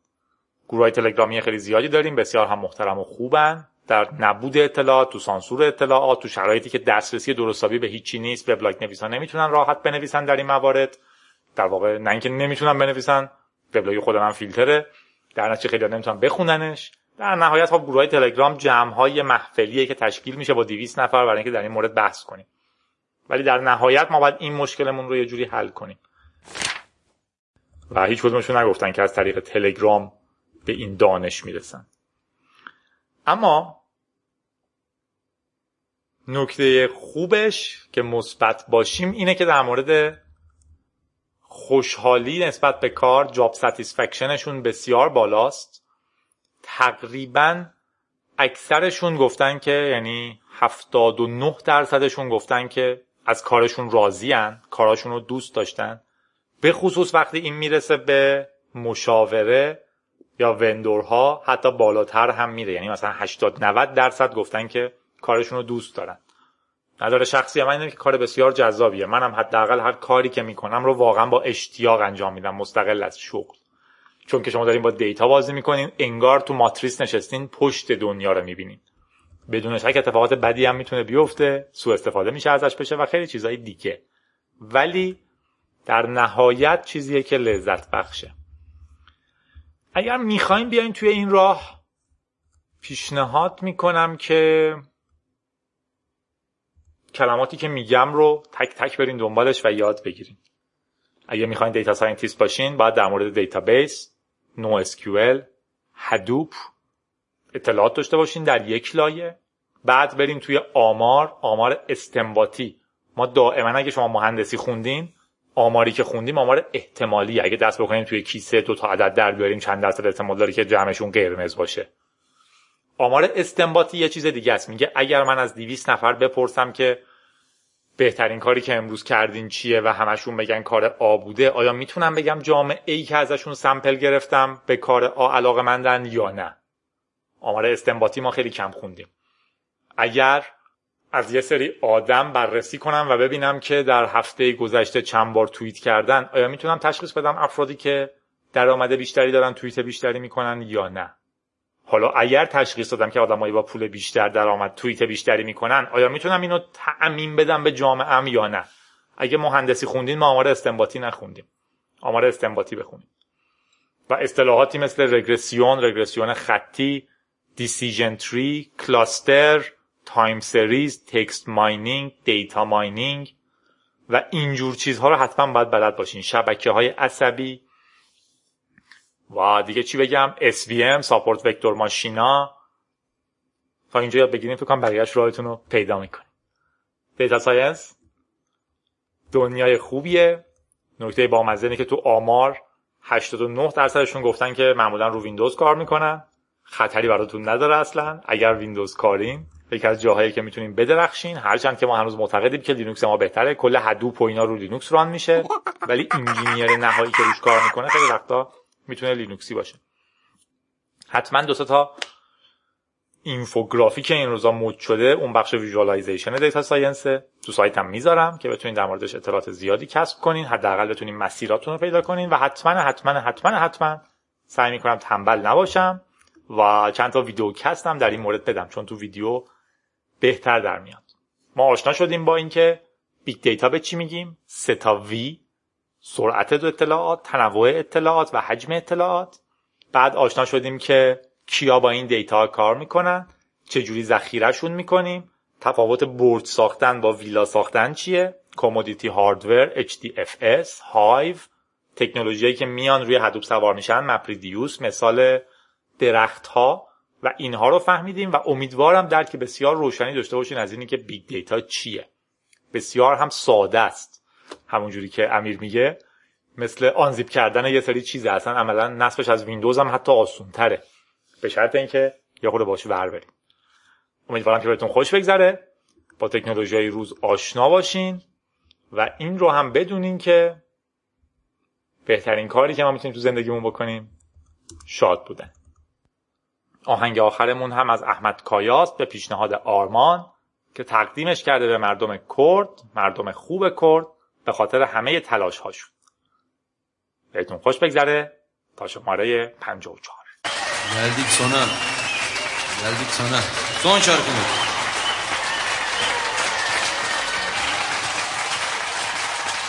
گروه های تلگرامی خیلی زیادی داریم بسیار هم محترم و خوبن. در نبود اطلاعات تو سانسور اطلاعات تو شرایطی که دسترسی درستابی به هیچی نیست وبلاگ نویسان نمی‌تونن راحت بنویسن در این موارد. در واقع نه اینکه نمی‌تونن بنویسن وبلاگ خود من فیلتره. در نتیجه خیلی نمی‌تونن بخوننش. در نهایت خب گروه های تلگرام جمع های محفلیه که تشکیل میشه با 200 نفر برای اینکه در این مورد بحث کنیم. ولی در نهایت ما باید این مشکلمون رو یه جوری حل کنیم. و هیچ کدومشون نگفتن که از طریق تلگرام به این دانش می‌رسن. اما نکته خوبش که مثبت باشیم اینه که در مورد خوشحالی نسبت به کار جاب ستیسفکشنشون بسیار بالاست. تقریبا اکثرشون گفتن که یعنی 79 درصدشون گفتن که از کارشون راضی هن. کاراشون رو دوست داشتن. به خصوص وقتی این می‌رسه به مشاوره یا وندورها حتی بالاتر هم میره. یعنی مثلا 80 90 درصد گفتن که کارشون رو دوست دارن. نداره شخصی من اینه که کار بسیار جذابیه. منم حداقل هر کاری که می‌کنم رو واقعا با اشتیاق انجام میدم. مستقل از شغل. چون که شما دارین با دیتا بازی می‌کنین انگار تو ماتریس نشستین پشت دنیا رو می‌بینین. بدون شک اتفاقات بدی هم می‌تونه بیفته سوء استفاده میشه ازش بشه و خیلی چیزهای دیگه. ولی در نهایت چیزیه که لذت بخشه. اگر می‌خوایم بیاین توی این راه پیشنهاد می‌کنم که کلماتی که میگم رو تک تک برین دنبالش و یاد بگیرین. اگه می‌خواین data scientist باشین باید در مورد database NoSQL Hadoop اطلاعات داشته باشین در یک لایه. بعد بریم توی آمار آمار استنباطی. ما دائما اگه شما مهندسی خوندین آماری که خوندیم آمار احتمالی. اگه دست بکنیم توی کیسه دو تا عدد در بیاریم چند درصد احتمال داره که جمعشون قرمز باشه. آمار استنباطی یه چیز دیگه است. میگه اگر من از 200 نفر بپرسم که بهترین کاری که امروز کردین چیه و همشون بگن کار آ بوده آیا می‌تونم بگم جامعه ای که ازشون سمپل گرفتم به کار آ علاقه مندن یا نه؟ آمار استنباطی ما خیلی کم خوندیم. اگر از یه سری آدم بررسی کنم و ببینم که در هفته گذشته چند بار توییت کردن آیا می‌تونم تشخیص بدم افرادی که درآمد بیشتری دارن توییت بیشتری می‌کنن یا نه؟ حالا اگر تشخیص دادم که آدمایی با پول بیشتر درآمد توییت بیشتری می‌کنن آیا می‌تونم اینو تعمین بدم به جامعه ام یا نه؟ اگه مهندسی خوندین ما آمار استنباطی نخوندیم. آمار استنباطی بخونیم. و اصطلاحاتی مثل رگرسیون رگرسیون خطی decision tree cluster time series text mining data mining و اینجور چیزها رو حتما باید بلد باشین. شبکه های عصبی و دیگه چی بگم؟ SVM support vector machine ا تا اینجا یاد بگیریم فکر کنم بقیه‌اش رو پیدا می‌کنیم. data science دنیای خوبیه. نکته با اینه که تو آمار 89 درصدشون گفتن که معمولا رو ویندوز کار می‌کنن. خطری براتون نداره اصلا. اگر ویندوز کارین یکی از جاهایی که می‌تونیم بدرخشین. هرچند که ما هنوز معتقدیم که لینوکس ما بهتره. کل Hadoop و اینا رو لینوکس run میشه. ولی engineer نهایی که روش کار می‌کنه خیلی وقتا می‌تونه لینوکسی باشه. حتما دو تا اینفوگرافی که این روزا مد شده اون بخش visualization data science تو سایتم می‌ذارم که بتونید در موردش اطلاعات زیادی کسب کنین حداقل بتونین مسیراتون رو پیدا کنین و حتما حتما حتما حتما سعی می‌کنم تنبل نباشم و چند تا video cast هم در این مورد بدم چون تو ویدیو بهتر در میاد. ما آشنا شدیم با اینکه big data به چی میگیم؟ سه تا V سرعت اطلاعات تنوع اطلاعات و حجم اطلاعات. بعد آشنا شدیم که کیا با این data کار می‌کنن چجوری ذخیرهشون می‌کنیم. تفاوت برج ساختن با ویلا ساختن چیه؟ commodity hardware HDFS هایو تکنولوژیایی که میان روی Hadoop سوار میشن MapReduce مثال درخت ها و اینها رو فهمیدیم و امیدوارم درک بسیار روشنی داشته باشین از اینی که big data چیه. بسیار هم ساده است. همونجوری که امیر میگه مثل آنزیپ کردن یه سری چیزه اصلا عملا نصبش از ویندوز هم حتی آسون تره به شرط اینکه یه خورده باش ور بریم. امیدوارم که بهتون خوش بگذره. با تکنولوژی های روز آشنا باشین و این رو هم بدونین که بهترین کاری که ما می‌تونیم تو زندگیمون بکنیم شاد بودن. آهنگ آخرمون هم از احمد کایاست به پیشنهاد آرمان که تقدیمش کرده به مردم کرد مردم خوب کرد. به خاطر همه تلاش هاشون بهتون خوش بگذره تا شماره 54 نزدیک سونا. نزدیک سونا. سون چار کنید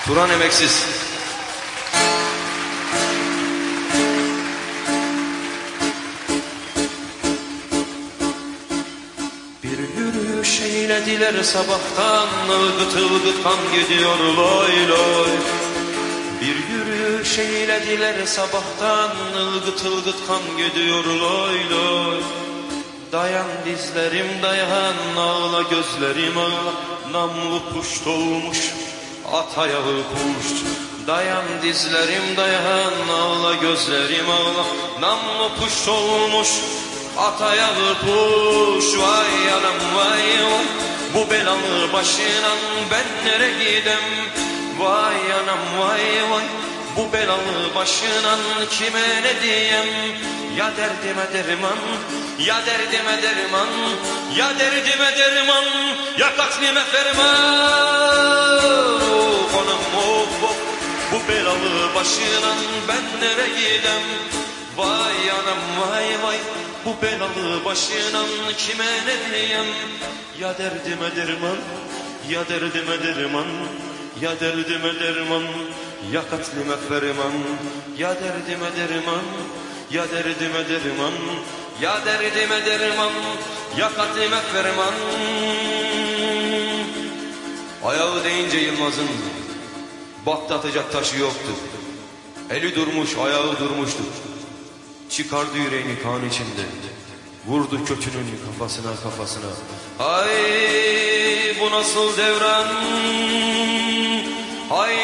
توران eylediler sabahtan Ilgıt ılgıt kan gidiyor loy loy. Bir yürüyüş eylediler sabahtan ılgıt ılgıt kan gidiyor loy loy. Dayan dizlerim dayan ağla gözlerim ağla Namlu puşt olmuş at ayağı puşt Dayan dizlerim dayan ağla gözlerim ağla Namlu puşt olmuş at ayağı puş Vay anam vay vay bu belalı başına ben nere gidem. Vay anam vay vay. Bu belalı başına kime ne diyem? Ya derdime derman ya derdime derman Ya derdime derman ya katlime ferman. Of anam of of. Bu belalı başına ben nere gidem. Vay anam vay vay bu belalı başına kime ne diyem Ya derdime derman ya derdime derman ya derdime derman ya katlime ferman. Ya derdime derman ya derdime derman Ya derdime derman ya katlime ferman. Ayağı deyince Yılmaz'ın Baktı atacak taşı yoktu. Eli durmuş ayağı durmuştu Çıkardı yüreğini kan içinde. Vurdu kötünün kafasına kafasına. Ay bu nasıl devran? Ay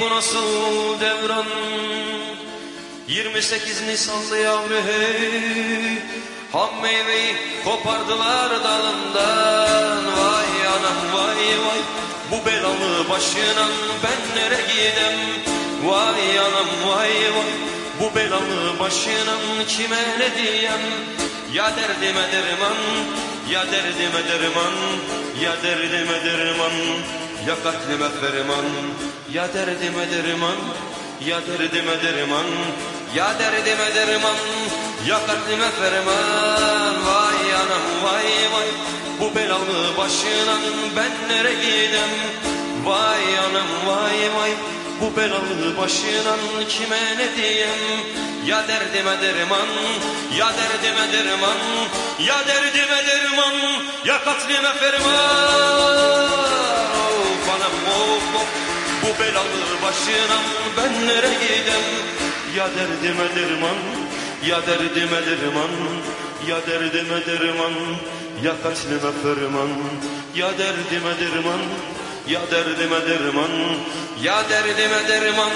bu nasıl devran? 28 Nisanlı yavru hey. Ham meyveyi kopardılar dalından. Vay anam vay vay. Bu belalı başına ben nere gidem Vay anam vay vay Bu belalı başına kime ne diyem? Ya derdime derman Ya derdime derman Ya derdime derman Ya katlime ferman. Ya derdime derman Ya derdime derman Ya derdime derman Ya katlime ferman. Vay anam vay vay. Bu belalı başına ben nere gidem? Vay anam vay vay Bu belalı başına kime ne diyem Ya derdime derman Ya derdime derman Ya derdime derman Ya katlime ferman. Of anam Bu belalı başına ben nere gidem Ya derdime derman Ya derdime derman Ya derdime derman Ya katlime ferman. Ya derdime derman Ya derdime derman Ya derdime derman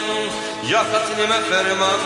Ya katlime ferman